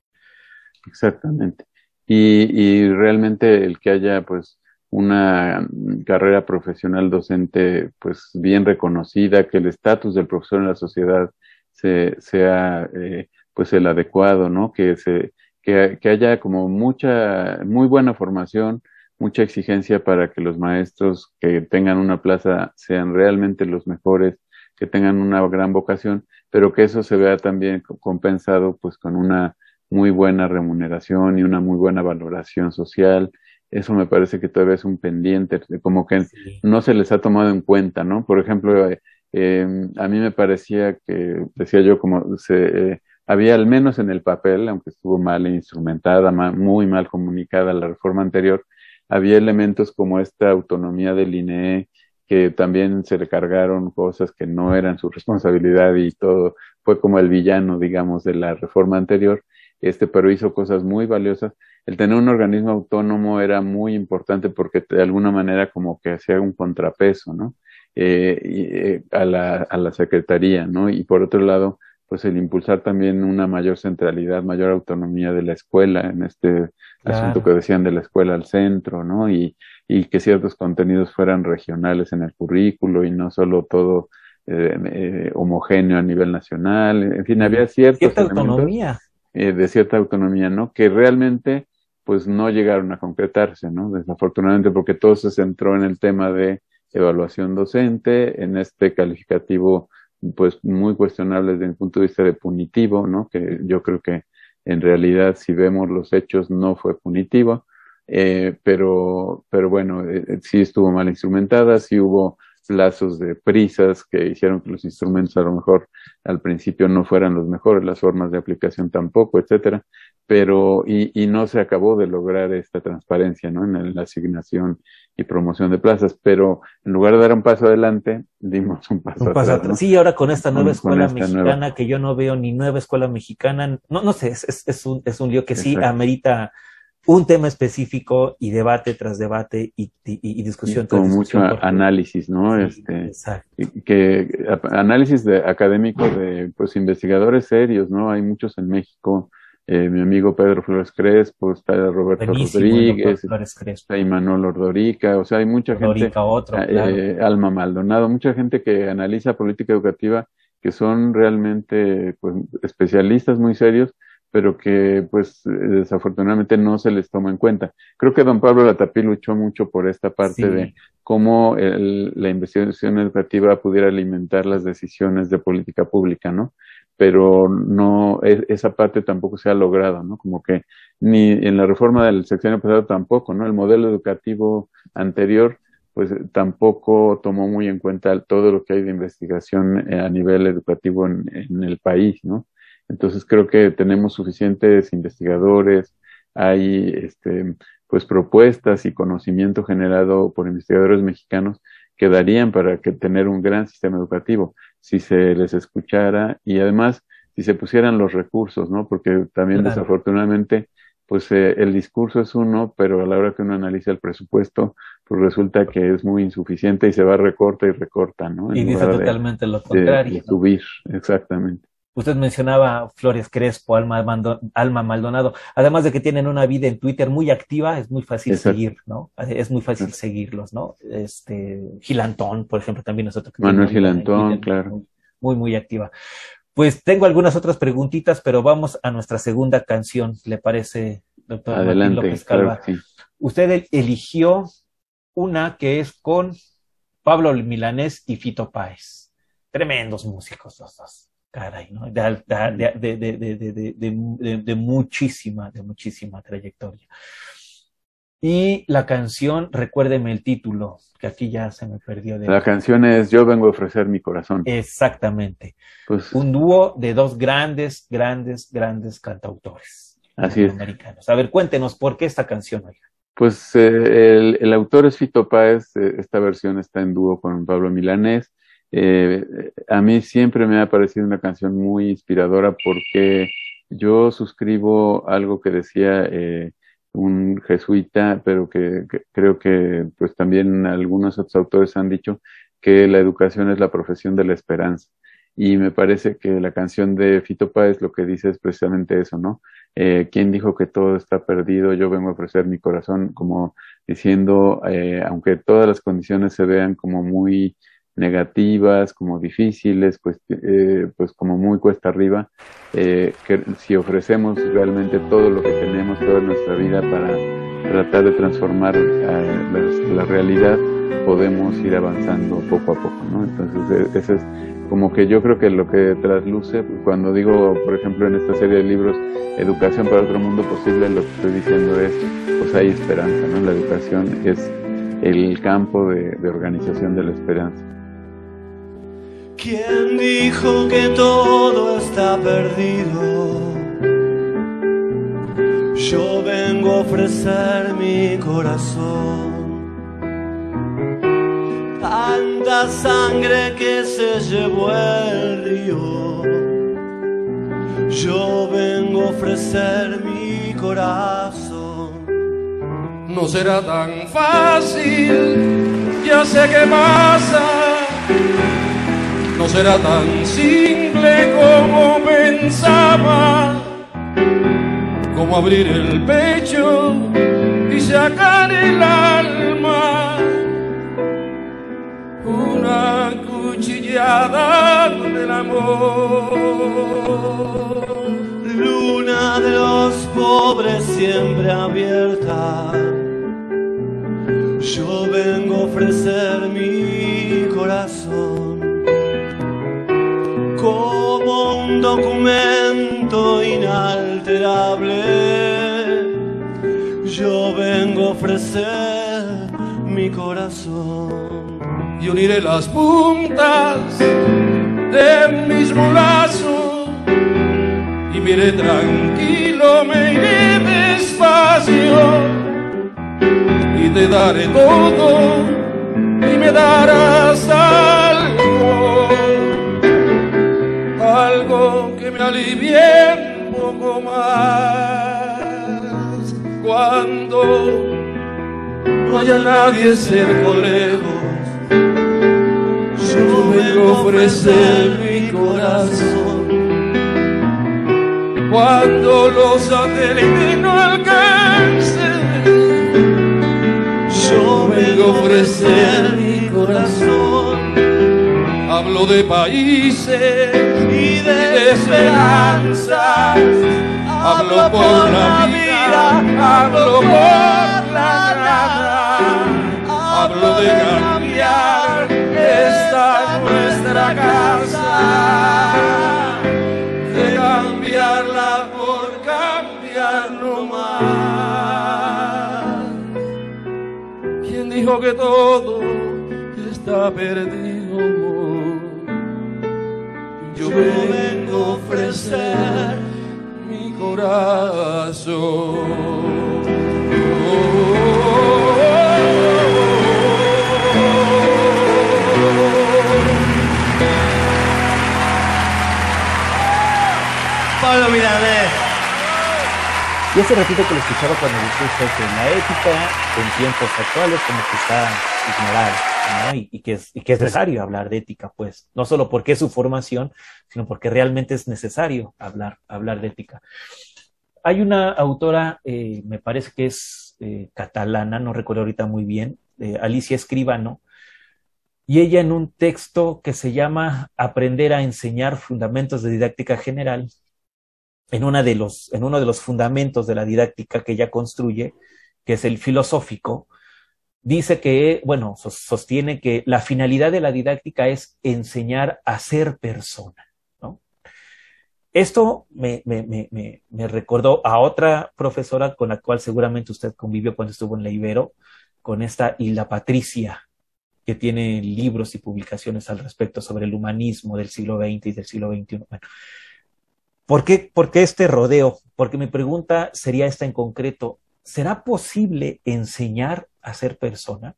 Exactamente. Y, y realmente el que haya, pues, una carrera profesional docente, pues, bien reconocida, que el estatus del profesor en la sociedad se, sea, eh, pues, el adecuado, ¿no? Que se, que, que haya como mucha, muy buena formación, mucha exigencia para que los maestros que tengan una plaza sean realmente los mejores, que tengan una gran vocación, pero que eso se vea también compensado pues con una muy buena remuneración y una muy buena valoración social. Eso me parece que todavía es un pendiente, como que sí. no se les ha tomado en cuenta, ¿no? Por ejemplo, eh, eh, a mí me parecía que, decía yo, como se, eh, había al menos en el papel, aunque estuvo mal instrumentada, mal, muy mal comunicada la reforma anterior, había elementos como esta autonomía del INE, que también se le cargaron cosas que no eran su responsabilidad y todo fue como el villano, digamos, de la reforma anterior, este, pero hizo cosas muy valiosas. El tener un organismo autónomo era muy importante porque de alguna manera como que hacía un contrapeso, ¿no? Eh, eh, a, la, a la secretaría, ¿no? Y por otro lado, pues el impulsar también una mayor centralidad, mayor autonomía de la escuela en este claro. asunto que decían de la escuela al centro, ¿no? Y, y que ciertos contenidos fueran regionales en el currículo y no solo todo eh, eh, homogéneo a nivel nacional. En fin, había ciertos cierta autonomía. Eh, de cierta autonomía, ¿no? Que realmente pues no llegaron a concretarse, ¿no? Desafortunadamente porque todo se centró en el tema de evaluación docente, en este calificativo pues muy cuestionable desde el punto de vista de punitivo, ¿no? Que yo creo que en realidad, si vemos los hechos, no fue punitivo, eh, pero, pero bueno, eh, sí estuvo mal instrumentada, sí hubo plazos de prisas que hicieron que los instrumentos a lo mejor al principio no fueran los mejores, las formas de aplicación tampoco, etcétera, pero y, y no se acabó de lograr esta transparencia, ¿no? En la asignación y promoción de plazas, pero en lugar de dar un paso adelante, dimos un paso, un paso atrás. ¿no? Sí, ahora con esta nueva Con- escuela con esta mexicana nueva- que yo no veo ni nueva escuela mexicana, no, no sé, es, es, es un, es un lío que sí Exacto. amerita un tema específico y debate tras debate y, y, y discusión tras con mucho discusión. porque- análisis, ¿no? Sí, Este, exacto. y que análisis de, académico de pues investigadores serios, ¿no? Hay muchos en México. Eh, mi amigo Pedro Flores Crespo, está Roberto Buenísimo, Rodríguez, está Imanol Ordorica, o sea, hay mucha gente, otro, eh, claro. Alma Maldonado, mucha gente que analiza política educativa que son realmente pues, especialistas muy serios, pero que pues desafortunadamente no se les toma en cuenta. Creo que don Pablo Latapí luchó mucho por esta parte Sí. de cómo el- la investigación educativa pudiera alimentar las decisiones de política pública, ¿no? Pero no, e- esa parte tampoco se ha logrado, ¿no? Como que ni en la reforma del sexenio pasado tampoco, ¿no? El modelo educativo anterior, pues tampoco tomó muy en cuenta todo lo que hay de investigación eh, a nivel educativo en, en el país, ¿no? Entonces creo que tenemos suficientes investigadores, hay este, pues propuestas y conocimiento generado por investigadores mexicanos que darían para que tener un gran sistema educativo si se les escuchara y además si se pusieran los recursos, ¿no? Porque también Claro. desafortunadamente pues eh, el discurso es uno, pero a la hora que uno analiza el presupuesto, pues resulta que es muy insuficiente y se va recorta y recorta, ¿no? En Y dice de- totalmente lo de, contrario. de subir, exactamente. Usted mencionaba Flores Crespo, Alma, Alma, Maldonado. Además de que tienen una vida en Twitter muy activa, es muy fácil seguir, ¿no? Es muy fácil seguirlos, ¿no? Este, Gilantón, por ejemplo, también nosotros. Manuel Gilantón, claro. Muy, muy activa. Pues tengo algunas otras preguntitas, pero vamos a nuestra segunda canción, ¿le parece, doctor Adelante, López Calva? Usted eligió una que es con Pablo Milanés y Fito Páez. Tremendos músicos los dos caray, ¿no? De, de, muchísima, de muchísima trayectoria. Y la canción, recuérdeme el título, que aquí ya se me perdió. De... La canción es Yo vengo a ofrecer mi corazón. Exactamente. Pues, Un dúo de dos grandes, grandes, grandes cantautores. Así es. A ver, cuéntenos por qué esta canción, oiga. Pues eh, el, autor es Fito Páez, eh, esta versión está en dúo con Pablo Milanés. Eh, a mí siempre me ha parecido una canción muy inspiradora porque yo suscribo algo que decía eh, un jesuita, pero que, creo que pues también algunos otros autores han dicho que la educación es la profesión de la esperanza. Y me parece que la canción de Fito Páez lo que dice es precisamente eso, ¿no? Eh, ¿Quién dijo que todo está perdido? Yo vengo a ofrecer mi corazón, como diciendo, eh, aunque todas las condiciones se vean como muy negativas, como difíciles, pues, eh, pues como muy cuesta arriba, eh, que si ofrecemos realmente todo lo que tenemos, toda nuestra vida para tratar de transformar eh, la, realidad, podemos ir avanzando poco a poco, ¿no? Entonces, e, eso es como que yo creo que lo que trasluce, cuando digo, por ejemplo, en esta serie de libros, Educación para otro mundo posible, lo que estoy diciendo es, pues hay esperanza, ¿no? La educación es el campo de organización de la esperanza. ¿Quién dijo que todo está perdido? Yo vengo a ofrecer mi corazón. Tanta sangre que se llevó el río. Yo vengo a ofrecer mi corazón. No será tan fácil, ya sé qué pasa no será tan simple como pensaba, como abrir el pecho y sacar el alma. Una cuchillada del amor. Luna de los pobres siempre abierta. Yo vengo a ofrecer mi corazón como un documento inalterable. Yo vengo a ofrecer mi corazón y uniré las puntas de mis brazos. Y miré tranquilo, me iré despacio. Y te daré todo y me darás algo que me alivie un poco más cuando no haya nadie cerca o lejos. Yo vengo a ofrecer mi corazón cuando los satélites no alcancen. Yo vengo a ofrecer mi corazón Hablo de países y de, esperanzas. Hablo por la vida, hablo por la nada. Hablo de cambiar esta nuestra casa. De cambiarla por cambiar no más. ¿Quién dijo que todo está perdido? Vengo a ofrecer mi corazón. Pablo Milanés. Y hace ratito que lo escuchaba cuando decía usted que la ética en tiempos actuales como que está ignorada, ¿no? Y, que es, y que es necesario hablar de ética, pues, no solo porque es su formación, sino porque realmente es necesario hablar, hablar de ética. Hay una autora, eh, me parece que es eh, catalana, no recuerdo ahorita muy bien, eh, Alicia Escribano, y ella en un texto que se llama Aprender a enseñar fundamentos de didáctica general, en, una de los, en uno de los fundamentos de la didáctica que ella construye, que es el filosófico, dice que, bueno, sostiene que la finalidad de la didáctica es enseñar a ser persona. ¿no? Esto me, me, me, me, recordó a otra profesora con la cual seguramente usted convivió cuando estuvo en la Ibero, con esta Hilda Patricia, que tiene libros y publicaciones al respecto sobre el humanismo del siglo XX y del siglo XXI. Bueno, ¿Por qué, ¿Por qué este rodeo? Porque mi pregunta sería esta en concreto. ¿Será posible enseñar a ser persona?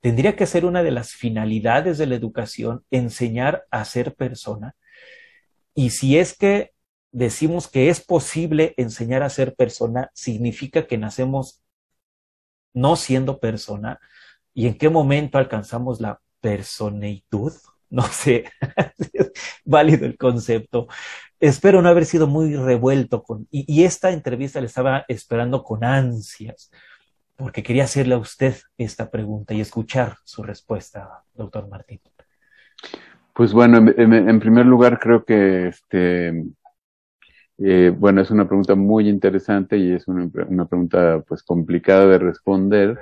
¿Tendría que ser una de las finalidades de la educación enseñar a ser persona? Y si es que decimos que es posible enseñar a ser persona, significa que nacemos no siendo persona. ¿Y en qué momento alcanzamos la personeitud? No sé, válido el concepto. Espero no haber sido muy revuelto con, y, esta entrevista le estaba esperando con ansias, porque quería hacerle a usted esta pregunta y escuchar su respuesta, doctor Martín. Pues bueno, en, primer lugar creo que este, eh, bueno, es una pregunta muy interesante y es una, una pregunta pues complicada de responder.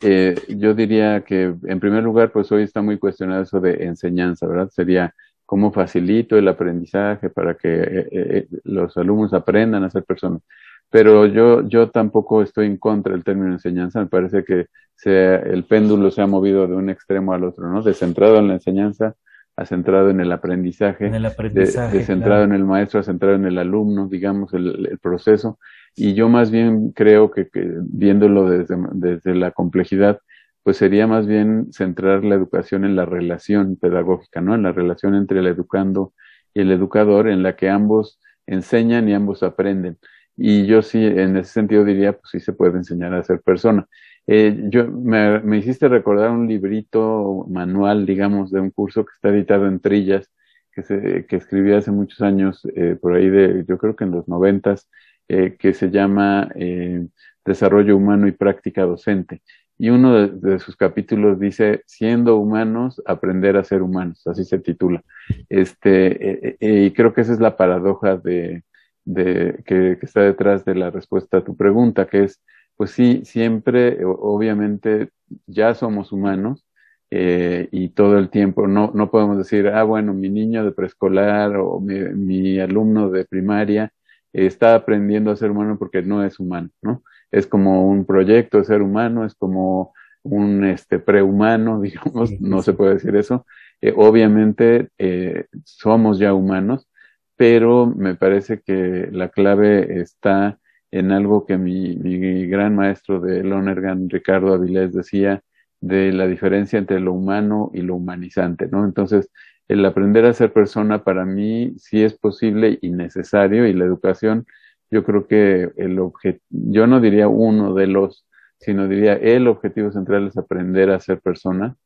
Eh, yo diría que en primer lugar, pues hoy está muy cuestionado eso de enseñanza, ¿verdad? Sería cómo facilito el aprendizaje para que eh, eh, los alumnos aprendan a ser personas. Pero yo, yo tampoco estoy en contra del término enseñanza, me parece que sea, el péndulo se ha movido de un extremo al otro, ¿no? Descentrado en la enseñanza a centrado en el aprendizaje, en el aprendizaje centrado en el maestro a centrado en el alumno, digamos, el, el proceso. Y yo más bien creo que, que viéndolo desde, desde la complejidad, pues sería más bien centrar la educación en la relación pedagógica, ¿no? En la relación entre el educando y el educador, en la que ambos enseñan y ambos aprenden. Y yo sí, en ese sentido diría, pues sí se puede enseñar a ser persona. Eh, yo me, me, hiciste recordar un librito manual, digamos, de un curso que está editado en Trillas, que, se, que escribí hace muchos años, eh, por ahí de, yo creo que en los noventas, eh, que se llama eh, Desarrollo Humano y Práctica Docente. Y uno de, sus capítulos dice, siendo humanos, aprender a ser humanos, así se titula. Este, y creo que esa es la paradoja de, de, que, está detrás de la respuesta a tu pregunta, que es, pues sí, siempre, obviamente, ya somos humanos eh, y todo el tiempo no, no podemos decir, ah, bueno, mi niño de preescolar o mi, mi alumno de primaria está aprendiendo a ser humano porque no es humano, ¿no? Es como un proyecto de ser humano, es como un este, prehumano, digamos, no se puede decir eso. Eh, obviamente eh, somos ya humanos, pero me parece que la clave está en algo que mi, mi gran maestro de Lonergan, Ricardo Avilés, decía de la diferencia entre lo humano y lo humanizante, ¿no? Entonces, el aprender a ser persona para mí sí es posible y necesario y la educación, yo creo que el objetivo, yo no diría uno de los, sino diría el objetivo central es aprender a ser persona.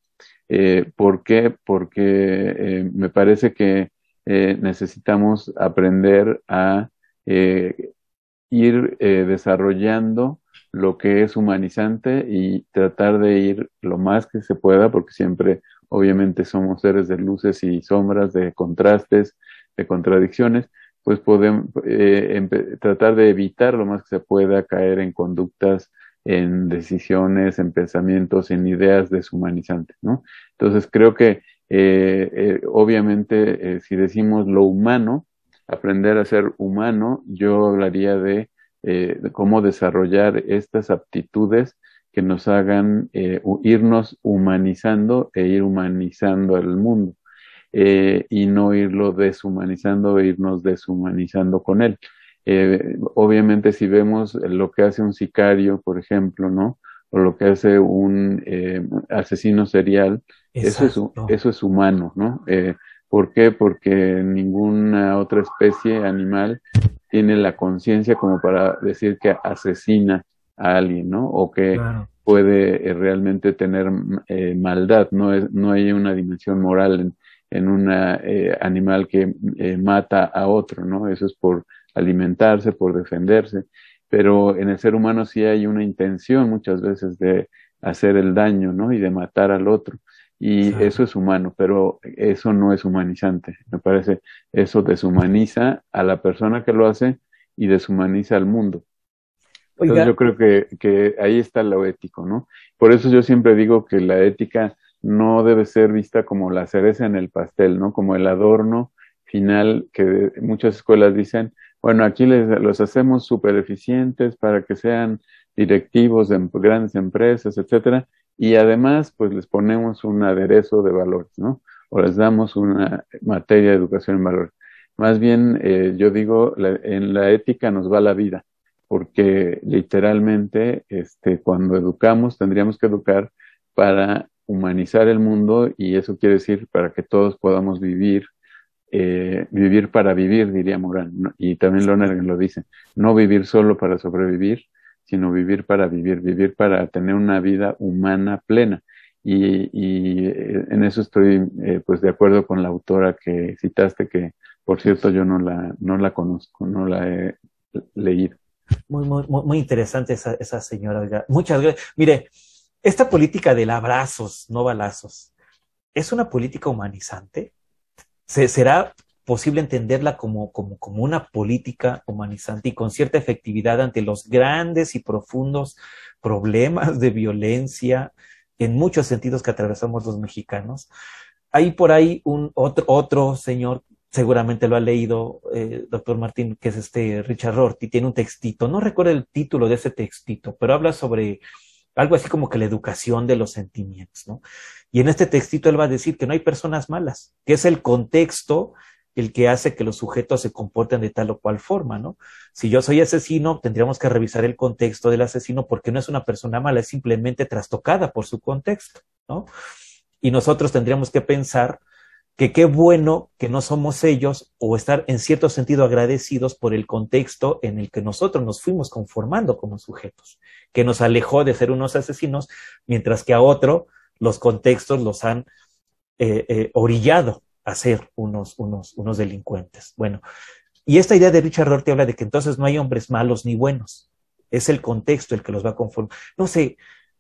Eh, ¿Por qué? Porque eh, me parece que eh, necesitamos aprender a eh, ir desarrollando lo que es humanizante y tratar de ir lo más que se pueda, porque siempre obviamente somos seres de luces y sombras, de contrastes, de contradicciones, pues podemos eh, tratar de evitar lo más que se pueda caer en conductas, en decisiones, en pensamientos, en ideas deshumanizantes, ¿no? Entonces creo que eh, eh, obviamente, eh, si decimos lo humano, aprender a ser humano, yo hablaría de, de cómo desarrollar estas aptitudes que nos hagan irnos humanizando e ir humanizando al mundo y no irlo deshumanizando e irnos deshumanizando con él. obviamente, si vemos lo que hace un sicario, por ejemplo, ¿no? O lo que hace un asesino serial, eso es, eso es humano, ¿no? Eh, ¿Por qué? Porque ninguna otra especie animal tiene la conciencia como para decir que asesina a alguien, ¿no? O que puede eh, realmente tener eh, maldad, no, es, no hay una dimensión moral en, en un eh, animal que mata a otro, ¿no? Eso es por alimentarse, por defenderse, pero en el ser humano sí hay una intención muchas veces de hacer el daño, ¿no? Y de matar al otro. Y eso es humano, pero eso no es humanizante. Me parece, eso deshumaniza a la persona que lo hace y deshumaniza al mundo. Entonces yo creo que, que ahí está lo ético, ¿no? Por eso yo siempre digo que la ética no debe ser vista como la cereza en el pastel, ¿no? Como el adorno final que muchas escuelas dicen, bueno, aquí les, los hacemos súper eficientes para que sean directivos de grandes empresas, etcétera, y además, pues les ponemos un aderezo de valores, ¿no? O les damos una materia de educación en valores. Más bien, eh, yo digo, en la ética nos va la vida porque literalmente este, cuando educamos tendríamos que educar para humanizar el mundo y eso quiere decir para que todos podamos vivir, eh, vivir para vivir, diría Morán, y también Lonergan lo dice, no vivir solo para sobrevivir, sino vivir para vivir, vivir para tener una vida humana plena. Y, y eh, en eso estoy eh, pues de acuerdo con la autora que citaste, que por cierto yo no la, no la conozco, no la he leído. Muy, muy, muy interesante esa, esa señora. Muchas gracias. Mire, esta política de abrazos, no balazos, ¿es una política humanizante? ¿Será posible entenderla como, como, como una política humanizante y con cierta efectividad ante los grandes y profundos problemas de violencia en muchos sentidos que atravesamos los mexicanos? Hay por ahí un otro, otro señor seguramente lo ha leído, eh, doctor Martín, que es este Richard Rorty, tiene un textito, no recuerdo el título de ese textito, pero habla sobre algo así como que la educación de los sentimientos, ¿no? Y en este textito él va a decir que no hay personas malas, que es el contexto el que hace que los sujetos se comporten de tal o cual forma, ¿no? Si yo soy asesino, tendríamos que revisar el contexto del asesino porque no es una persona mala, es simplemente trastocada por su contexto, ¿no? Y nosotros tendríamos que pensar que qué bueno que no somos ellos o estar en cierto sentido agradecidos por el contexto en el que nosotros nos fuimos conformando como sujetos, que nos alejó de ser unos asesinos, mientras que a otro los contextos los han eh, eh, orillado a ser unos, unos, unos delincuentes. Bueno, y esta idea de Richard Rorty habla de que entonces no hay hombres malos ni buenos, es el contexto el que los va a conformar. No sé,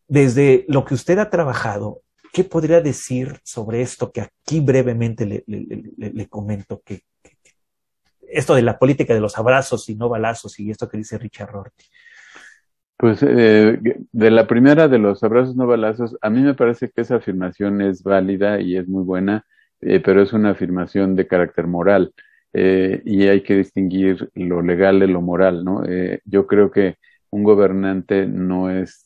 desde lo que usted ha trabajado, ¿Qué podría decir sobre esto que aquí brevemente le, comento? Que, esto de la política de los abrazos y no balazos y esto que dice Richard Rorty. Pues eh, de la primera de los abrazos no balazos, a mí me parece que esa afirmación es válida y es muy buena, eh, pero es una afirmación de carácter moral eh, y hay que distinguir lo legal de lo moral, ¿no? yo creo que un gobernante no es,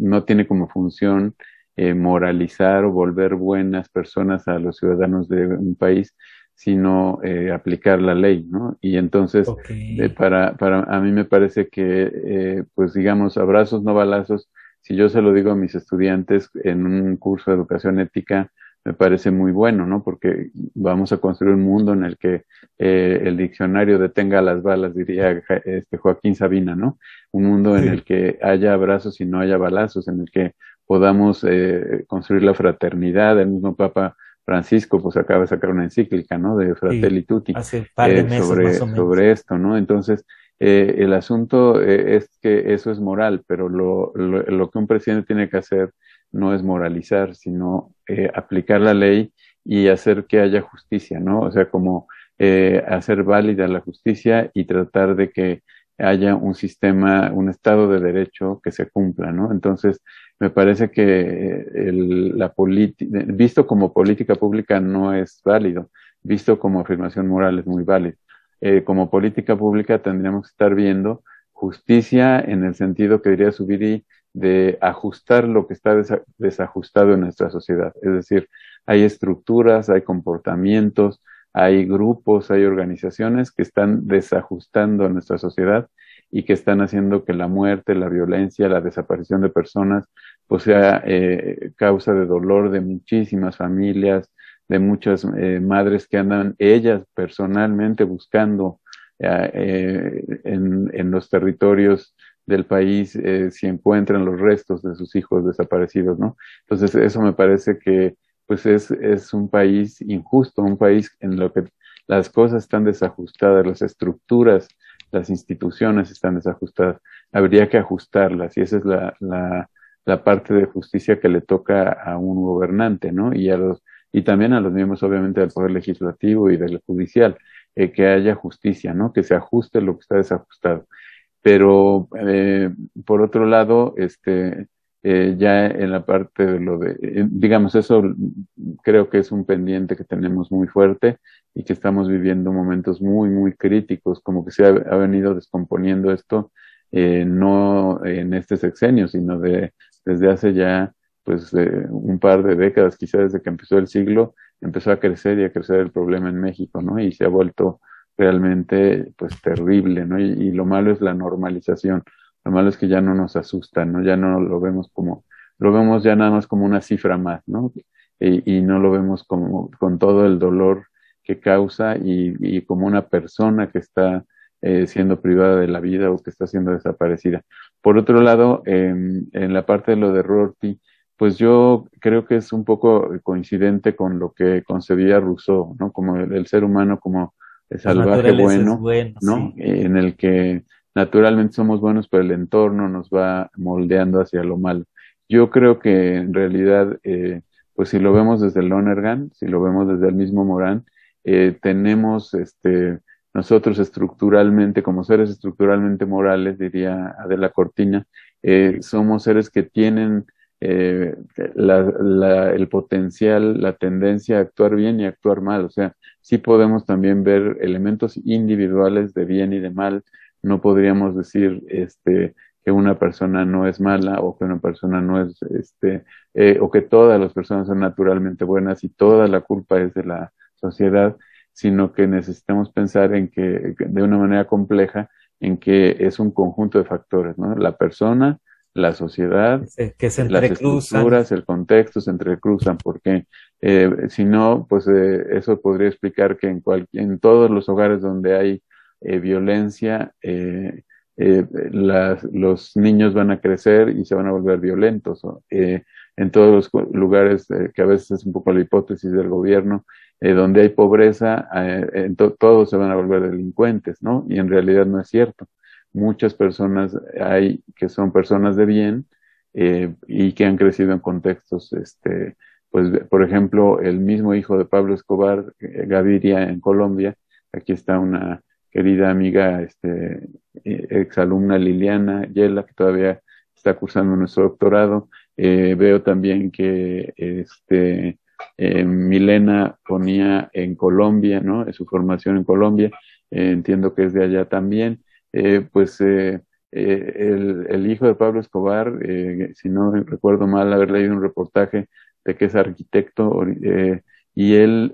no tiene como función eh, moralizar o volver buenas personas a los ciudadanos de un país, sino eh, aplicar la ley, ¿no? Y entonces, eh, para, para, a mí me parece que, pues digamos, abrazos, no balazos, si yo se lo digo a mis estudiantes en un curso de educación ética, me parece muy bueno, ¿no? Porque vamos a construir un mundo en el que el diccionario detenga las balas, diría este Joaquín Sabina, ¿no? Un mundo en el que haya abrazos y no haya balazos, en el que podamos eh, construir la fraternidad. El mismo Papa Francisco pues acaba de sacar una encíclica, ¿no? De Fratelli Tutti eh, sobre, sobre esto, ¿no? Entonces, eh, el asunto eh, es que eso es moral, pero lo, lo, lo, que un presidente tiene que hacer no es moralizar, sino eh, aplicar la ley y hacer que haya justicia, ¿no? O sea, como hacer válida la justicia y tratar de que haya un sistema, un estado de derecho que se cumpla, ¿no? Entonces, me parece que el, la visto como política pública no es válido, visto como afirmación moral es muy válido. Eh, como política pública tendríamos que estar viendo justicia en el sentido que diría Subiri de ajustar lo que está desajustado en nuestra sociedad. Es decir, hay estructuras, hay comportamientos, hay grupos, hay organizaciones que están desajustando nuestra sociedad y que están haciendo que la muerte, la violencia, la desaparición de personas, pues sea eh, causa de dolor de muchísimas familias, de muchas eh, madres que andan ellas personalmente buscando en, en, los territorios del país si encuentran los restos de sus hijos desaparecidos, ¿no? Entonces eso me parece que pues es, es un país injusto, un país en lo que las cosas están desajustadas, las estructuras, las instituciones están desajustadas. Habría que ajustarlas y esa es la, la, la parte de justicia que le toca a un gobernante, ¿no? Y a los y también a los miembros, obviamente, del Poder Legislativo y del Judicial, eh, que haya justicia, ¿no? Que se ajuste lo que está desajustado. Pero, eh, por otro lado, este, eh, ya en la parte de lo de, eh, digamos, eso creo que es un pendiente que tenemos muy fuerte y que estamos viviendo momentos muy, muy críticos, como que se ha, venido descomponiendo esto, eh, no en este sexenio, sino de, desde hace ya pues un par de décadas, quizás desde que empezó el siglo, empezó a crecer y a crecer el problema en México, ¿no? Y se ha vuelto realmente pues terrible, ¿no? y lo malo es la normalización lo malo es que ya no nos asusta, ¿no? Ya no lo vemos como, lo vemos ya nada más como una cifra más, ¿no? Y, no lo vemos como con todo el dolor que causa y, como una persona que está eh, siendo privada de la vida o que está siendo desaparecida. Por otro lado, en la parte de lo de Rorty, pues yo creo que es un poco coincidente con lo que concebía Rousseau, ¿no? Como el, ser humano como el salvaje bueno, ¿no? En el que naturalmente somos buenos, pero el entorno nos va moldeando hacia lo malo. Yo creo que en realidad, eh, pues si lo vemos desde el Lonergan, si lo vemos desde el mismo Morán, eh, tenemos este, nosotros estructuralmente, como seres estructuralmente morales, diría Adela Cortina, eh, somos seres que tienen eh, la, el potencial, la tendencia a actuar bien y actuar mal. O sea, sí podemos también ver elementos individuales de bien y de mal, no podríamos decir este, que una persona no es mala o que una persona no es, este, eh, o que todas las personas son naturalmente buenas y toda la culpa es de la sociedad, sino que necesitamos pensar en que, de una manera compleja, en que es un conjunto de factores, ¿no? La persona, la sociedad, que se las estructuras, el contexto se entrecruzan, porque eh, si no, pues eh, eso podría explicar que en, cual, en todos los hogares donde hay eh, violencia, eh, eh, las, los niños van a crecer y se van a volver violentos. en todos los lugares, que a veces es un poco la hipótesis del gobierno, donde hay pobreza, todos se van a volver delincuentes, ¿no? Y en realidad no es cierto. Muchas personas hay que son personas de bien y que han crecido en contextos, este, pues, por ejemplo, el mismo hijo de Pablo Escobar, Gaviria, en Colombia, aquí está una querida amiga, este, eh, exalumna Liliana Yela, que todavía está cursando nuestro doctorado. Eh, veo también que este, eh, Milena ponía en Colombia, ¿no? En su formación en Colombia, entiendo que es de allá también. pues el, el, hijo de Pablo Escobar, si no recuerdo mal, haber leído un reportaje de que es arquitecto y él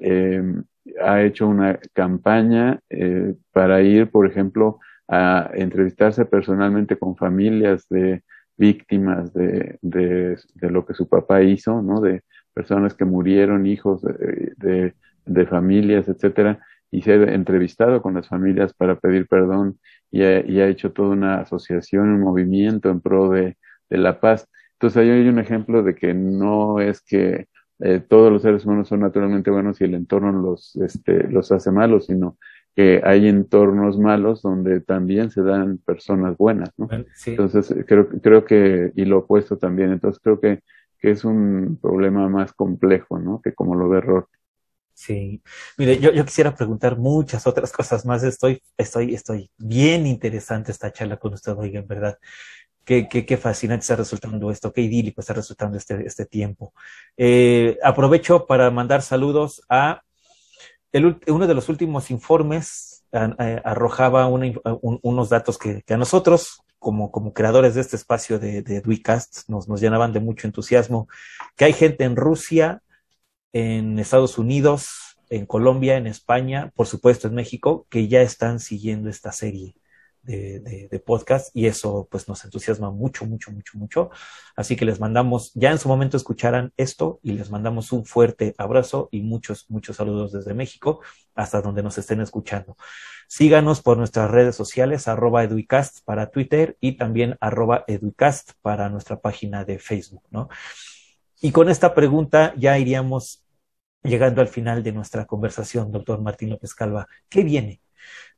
ha hecho una campaña eh, para ir, por ejemplo, a entrevistarse personalmente con familias de víctimas de, de, lo que su papá hizo, ¿no? De personas que murieron, hijos de, de, familias, etcétera, y se ha entrevistado con las familias para pedir perdón y ha, y ha hecho toda una asociación, un movimiento en pro de, de la paz. Entonces ahí hay un ejemplo de que no es que eh, todos los seres humanos son naturalmente buenos y el entorno los, este, los hace malos, sino que hay entornos malos donde también se dan personas buenas, ¿no? Entonces, creo, creo que, y lo opuesto también, entonces creo que, que es un problema más complejo, ¿no? Que como lo ve Roth. Sí, mire, yo, yo quisiera preguntar muchas otras cosas más. Estoy, estoy, estoy bien interesante esta charla con usted, oiga, en verdad. Qué, fascinante está resultando esto, qué idílico está resultando este, este tiempo. Eh, aprovecho para mandar saludos a uno de los últimos informes eh, arrojaba unos datos que, a nosotros, como, como creadores de este espacio de, de Duicast, nos llenaban de mucho entusiasmo, que hay gente en Rusia, en Estados Unidos, en Colombia, en España, por supuesto en México, que ya están siguiendo esta serie de, podcast y eso pues nos entusiasma mucho, mucho, mucho, mucho. Así que les mandamos, ya en su momento escucharán esto y les mandamos un fuerte abrazo y muchos, muchos saludos desde México hasta donde nos estén escuchando. Síganos por nuestras redes sociales, arroba educast para Twitter y también arroba educast para nuestra página de Facebook, ¿no? Y con esta pregunta ya iríamos llegando al final de nuestra conversación, doctor Martín López Calva. ¿Qué viene?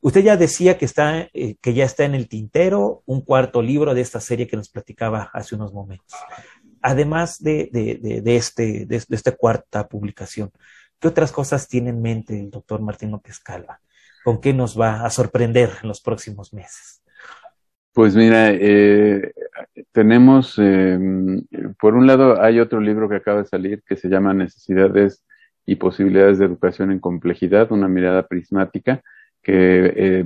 Usted ya decía que, está, eh, que ya está en el tintero un cuarto libro de esta serie que nos platicaba hace unos momentos. Además de, de, este, de, esta cuarta publicación, ¿qué otras cosas tiene en mente el doctor Martín López Calva? ¿Con qué nos va a sorprender en los próximos meses? Pues mira, eh, tenemos, eh, por un lado, hay otro libro que acaba de salir que se llama Necesidades y posibilidades de educación en complejidad, una mirada prismática, que eh,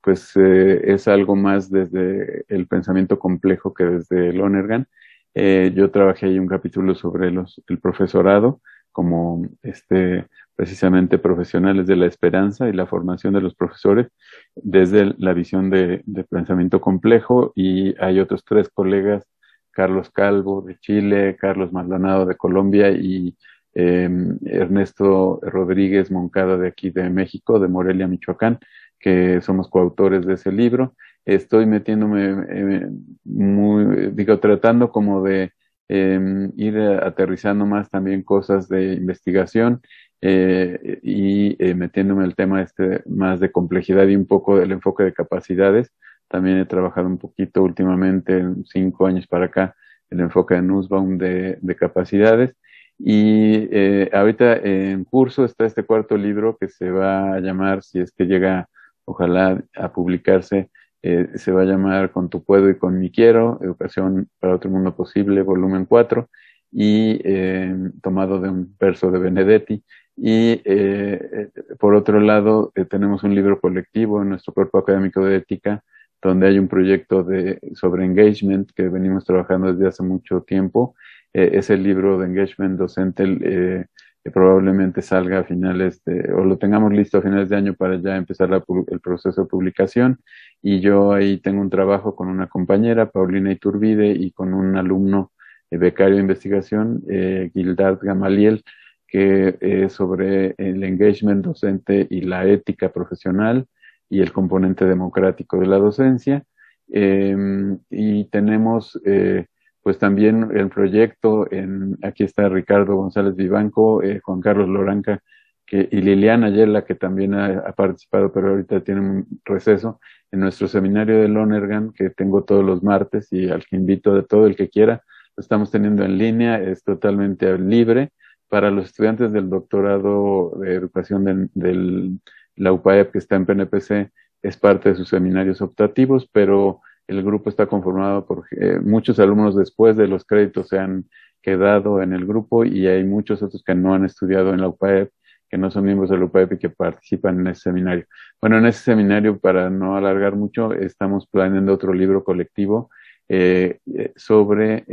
pues eh, es algo más desde el pensamiento complejo que desde Lonergan. Eh, yo trabajé ahí un capítulo sobre los, el profesorado como este precisamente profesionales de la esperanza y la formación de los profesores desde la visión de, de pensamiento complejo y hay otros tres colegas, Carlos Calvo de Chile, Carlos Maldonado de Colombia y Em, Ernesto Rodríguez Moncada de aquí de México, de Morelia, Michoacán, que somos coautores de ese libro. Estoy metiéndome eh, muy, digo, tratando como de em, ir aterrizando más también cosas de investigación eh, y eh, metiéndome el tema este más de complejidad y un poco del enfoque de capacidades. También he trabajado un poquito últimamente, cinco años para acá, el enfoque de Nussbaum de capacidades y eh, ahorita en curso está este cuarto libro que se va a llamar, si es que llega, ojalá, a publicarse, eh, se va a llamar Con tu puedo y con mi quiero, Educación para otro mundo posible, volumen 4, y eh, tomado de un verso de Benedetti. Y eh, por otro lado, tenemos un libro colectivo en nuestro cuerpo académico de ética, donde hay un proyecto de, sobre engagement que venimos trabajando desde hace mucho tiempo eh, ese libro de engagement docente eh, probablemente salga a finales de, o lo tengamos listo a finales de año para ya empezar el proceso de publicación. Y yo ahí tengo un trabajo con una compañera, Paulina Iturbide, y con un alumno eh, becario de investigación, eh, Gildard Gamaliel, que es sobre el engagement docente y la ética profesional y el componente democrático de la docencia. Em, y tenemos eh, pues también el proyecto, en, aquí está Ricardo González Vivanco, eh, Juan Carlos Loranca que, y Liliana Ayela, que también ha, participado, pero ahorita tiene un receso, en nuestro seminario de Lonergan, que tengo todos los martes y al que invito de todo el que quiera, lo estamos teniendo en línea, es totalmente libre. Para los estudiantes del doctorado de educación de, la UPAEP que está en PNPC, es parte de sus seminarios optativos, pero el grupo está conformado por eh, muchos alumnos después de los créditos se han quedado en el grupo y hay muchos otros que no han estudiado en la UPAEP, que no son miembros de la UPAEP y que participan en ese seminario. Bueno, en ese seminario, para no alargar mucho, estamos planeando otro libro colectivo eh, eh sobre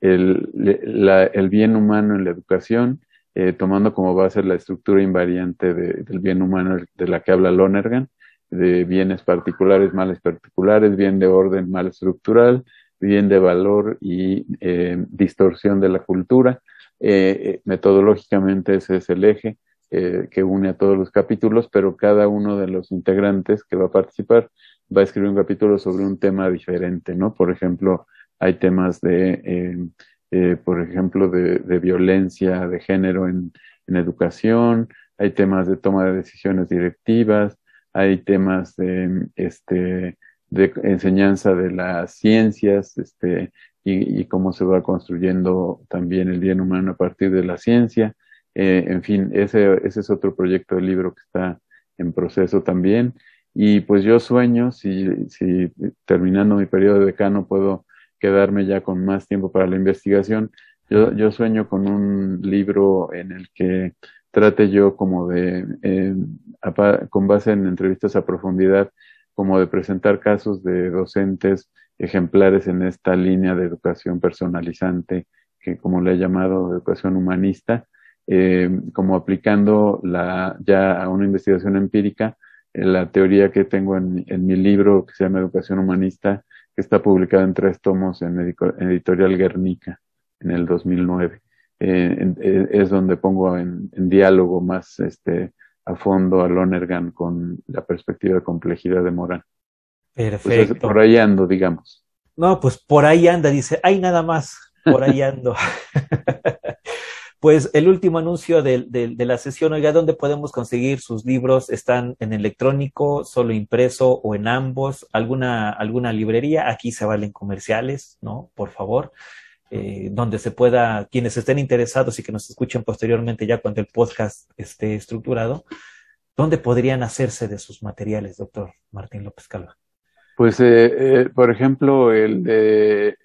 el, bien humano en la educación, tomando como base la estructura invariante de, del bien humano de la que habla Lonergan de bienes particulares, males particulares, bien de orden, mal estructural, bien de valor y eh, distorsión de la cultura. Eh, eh, metodológicamente ese es el eje que une a todos los capítulos, pero cada uno de los integrantes que va a participar va a escribir un capítulo sobre un tema diferente, ¿no? Por ejemplo, hay temas de, por ejemplo, de, de, violencia de género en, en educación, hay temas de toma de decisiones directivas, hay temas de, este, de enseñanza de las ciencias este, y, cómo se va construyendo también el bien humano a partir de la ciencia. Eh, en fin, ese, ese es otro proyecto de libro que está en proceso también. Y pues yo sueño, si, si terminando mi periodo de decano puedo quedarme ya con más tiempo para la investigación, yo, yo sueño con un libro en el que trate yo como de, eh, con base en entrevistas a profundidad, como de presentar casos de docentes ejemplares en esta línea de educación personalizante, que como le he llamado educación humanista, eh, como aplicando la, ya a una investigación empírica la teoría que tengo en, en, mi libro que se llama Educación Humanista, que está publicado en tres tomos en Editorial Guernica en el 2009. Eh, eh, es donde pongo en, en, diálogo más este, a fondo a Lonergan con la perspectiva de complejidad de Morán. Pues Perfecto. por ahí ando, digamos. No, pues por ahí anda, dice, hay nada más, por ahí ando. Pues el último anuncio de, de, de, la sesión, oiga, ¿dónde podemos conseguir sus libros? ¿Están en electrónico, solo impreso o en ambos? ¿Alguna, alguna librería? Aquí se valen comerciales, ¿no? Por favor. Eh, donde se pueda, quienes estén interesados y que nos escuchen posteriormente ya cuando el podcast esté estructurado, ¿dónde podrían hacerse de sus materiales, doctor Martín López Calva? Pues, eh, eh, por ejemplo, el de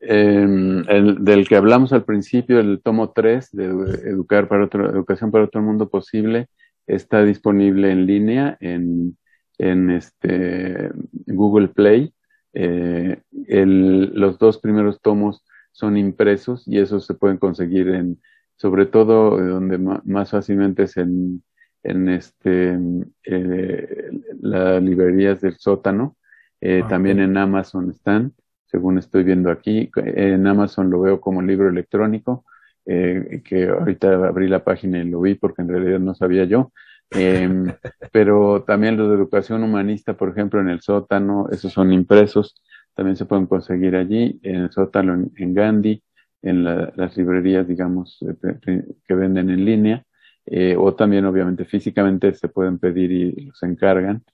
eh, el, del que hablamos al principio, el tomo 3 de Educar para otro, Educación para otro mundo posible, está disponible en línea en, en este, Google Play. Eh, los dos primeros tomos son impresos y esos se pueden conseguir en, sobre todo donde más fácilmente es en, en este, eh, las librerías del sótano. Eh, ah, también en Amazon están según estoy viendo aquí. En Amazon lo veo como libro electrónico, eh, que ahorita abrí la página y lo vi porque en realidad no sabía yo. Eh, pero también los de educación humanista, por ejemplo, en el sótano, esos son impresos, también se pueden conseguir allí, en el sótano en, Gandhi, en la, las librerías, digamos, eh, que venden en línea, eh, o también obviamente físicamente se pueden pedir y los encargan.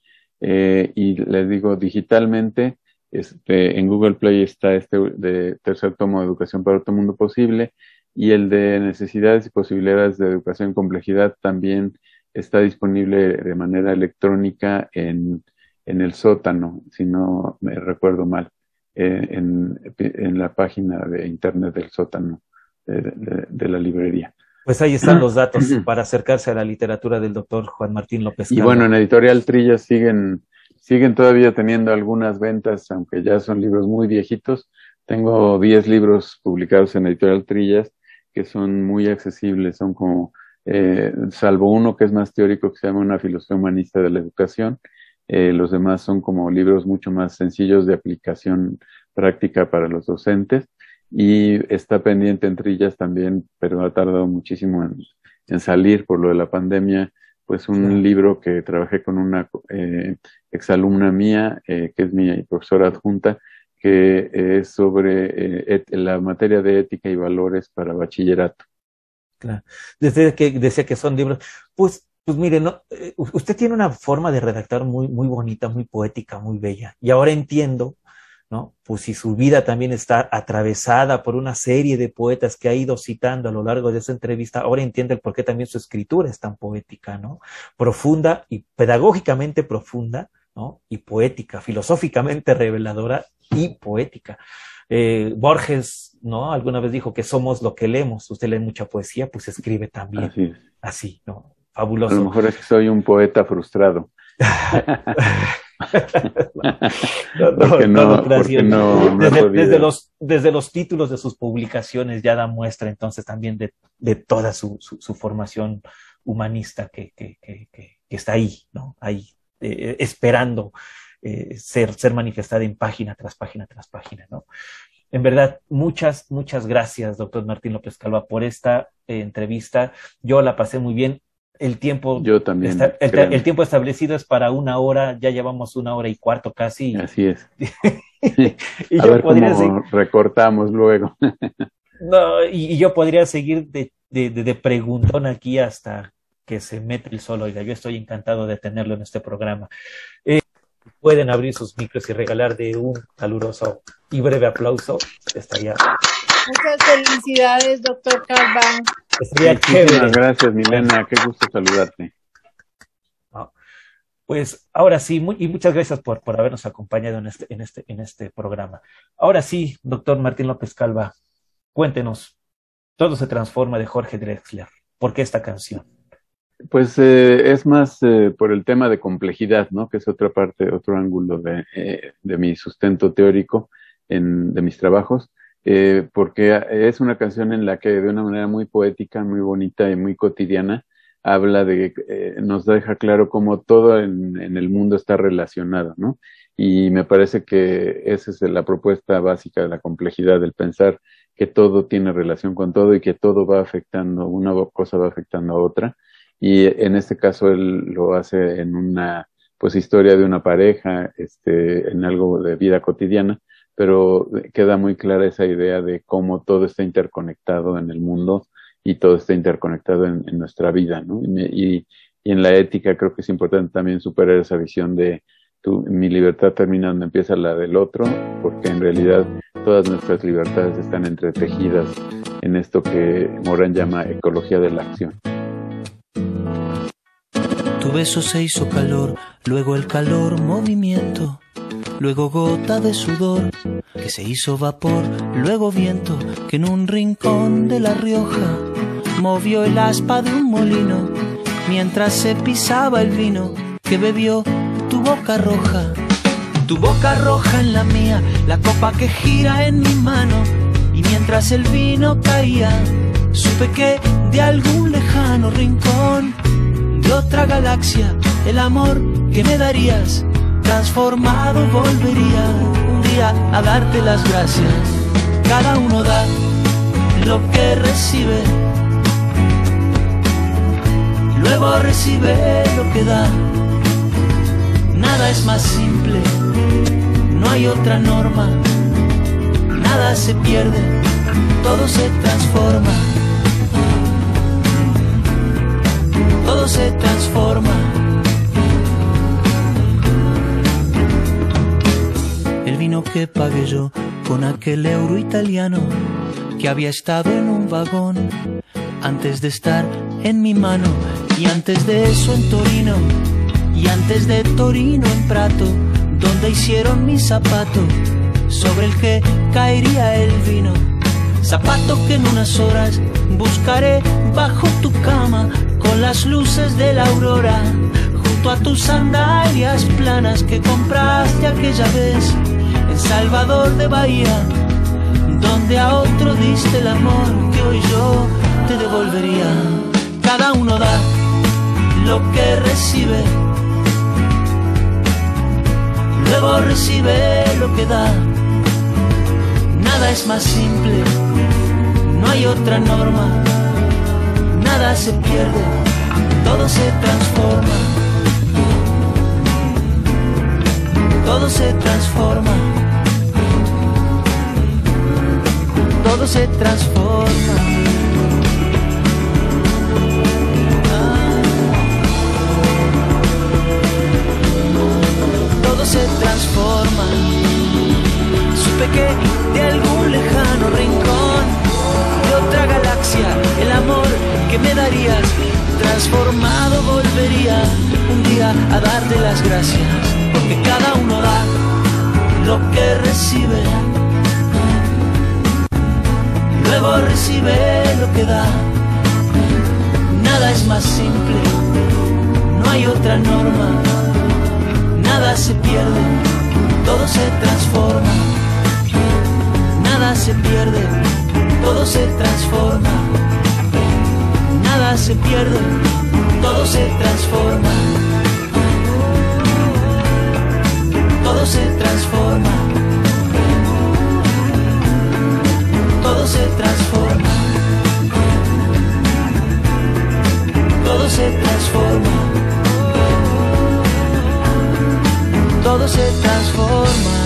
Eh, y les digo, digitalmente, este, en Google Play está este de tercer tomo de Educación para otro mundo posible y el de necesidades y posibilidades de educación en complejidad también está disponible de manera electrónica en, en el sótano, si no me recuerdo mal, eh, en, en, la página de internet del sótano de, de, de la librería. Pues ahí están los datos para acercarse a la literatura del doctor Juan Martín López. Y bueno, en Editorial Trilla siguen siguen todavía teniendo algunas ventas, aunque ya son libros muy viejitos. Tengo 10 libros publicados en Editorial Trillas que son muy accesibles, son como, eh, salvo uno que es más teórico, que se llama Una filosofía humanista de la educación. Eh, los demás son como libros mucho más sencillos de aplicación práctica para los docentes. Y está pendiente en Trillas también, pero ha tardado muchísimo en, en salir por lo de la pandemia pues un libro que trabajé con una eh, exalumna mía, eh, que es mi profesora adjunta, que es sobre eh, la materia de ética y valores para bachillerato. Claro. Desde que decía que son libros, pues, pues mire, no, eh, usted tiene una forma de redactar muy, muy bonita, muy poética, muy bella. Y ahora entiendo ¿no? Pues si su vida también está atravesada por una serie de poetas que ha ido citando a lo largo de esa entrevista, ahora entiende el por qué también su escritura es tan poética, ¿no? Profunda y pedagógicamente profunda, ¿no? Y poética, filosóficamente reveladora y poética. Eh, Borges, ¿no? Alguna vez dijo que somos lo que leemos. Usted lee mucha poesía, pues escribe también. Así, así ¿no? Fabuloso. A lo mejor es que soy un poeta frustrado. no, desde, los, desde los títulos de sus publicaciones ya da muestra entonces también de, de toda su, su, formación humanista que, que, que, que, está ahí, ¿no? Ahí, eh, esperando eh, ser, ser manifestada en página tras página tras página, ¿no? En verdad, muchas, muchas gracias, doctor Martín López Calva, por esta eh, entrevista. Yo la pasé muy bien el tiempo yo también el, el, tiempo establecido es para una hora ya llevamos una hora y cuarto casi. Así es. Y a yo ver podría cómo seguir... recortamos luego. No y, y, yo podría seguir de, de, de, de, preguntón aquí hasta que se mete el sol. Oiga yo estoy encantado de tenerlo en este programa. Eh, pueden abrir sus micros y regalar de un caluroso y breve aplauso. Estaría Muchas felicidades, doctor Calva. Muchísimas gracias, Milena. Qué gusto saludarte. Pues ahora sí, muy, y muchas gracias por, por habernos acompañado en este, en, este, en este programa. Ahora sí, doctor Martín López Calva, cuéntenos, todo se transforma de Jorge Drexler. ¿Por qué esta canción? Pues eh, es más eh, por el tema de complejidad, ¿no? Que es otra parte, otro ángulo de, eh, de mi sustento teórico en, de mis trabajos eh, porque es una canción en la que de una manera muy poética, muy bonita y muy cotidiana habla de, eh, nos deja claro cómo todo en, en, el mundo está relacionado, ¿no? Y me parece que esa es la propuesta básica de la complejidad del pensar que todo tiene relación con todo y que todo va afectando, una cosa va afectando a otra. Y en este caso él lo hace en una pues historia de una pareja, este, en algo de vida cotidiana, pero queda muy clara esa idea de cómo todo está interconectado en el mundo y todo está interconectado en, nuestra vida, ¿no? Y, y, en la ética creo que es importante también superar esa visión de tu, mi libertad termina donde empieza la del otro, porque en realidad todas nuestras libertades están entretejidas en esto que Morán llama ecología de la acción. Tu beso se hizo calor, luego el calor movimiento, luego gota de sudor que se hizo vapor, luego viento que en un rincón de La Rioja movió el aspa de un molino mientras se pisaba el vino que bebió tu boca roja tu boca roja en la mía, la copa que gira en mi mano. Y mientras el vino caía, supe que de algún lejano rincón de otra galaxia, el amor que me darías, transformado volvería un día a darte las gracias. Cada uno da lo que recibe, luego recibe lo que da. Nada es más simple no hay otra norma, nada se pierde, todo se transforma, todo se transforma. El vino que pagué yo con aquel euro italiano que había estado en un vagón antes de estar en mi mano y antes de eso en Torino y antes de Torino en Prato donde hicieron mi zapato, sobre el que caería el vino. Zapato que en unas horas buscaré bajo tu cama, con las luces de la aurora, junto a tus sandalias planas que compraste aquella vez en Salvador de Bahía, donde a otro diste el amor que hoy yo te devolvería. Cada uno da lo que recibe luego recibe lo que da. Nada es más simple, no hay otra norma, nada se pierde, todo se transforma. Todo se transforma. Todo se transforma. se transforma. Supe que de algún lejano rincón de otra galaxia, el amor que me darías, transformado volvería un día a darte las gracias, porque cada uno da lo que recibe. Luego recibe lo que da. Nada es más simple, no hay otra norma nada se pierde, todo se transforma. Nada se pierde, todo se transforma. Nada se pierde, todo se transforma. Todo se transforma. Todo se transforma. Todo se transforma todo se transforma.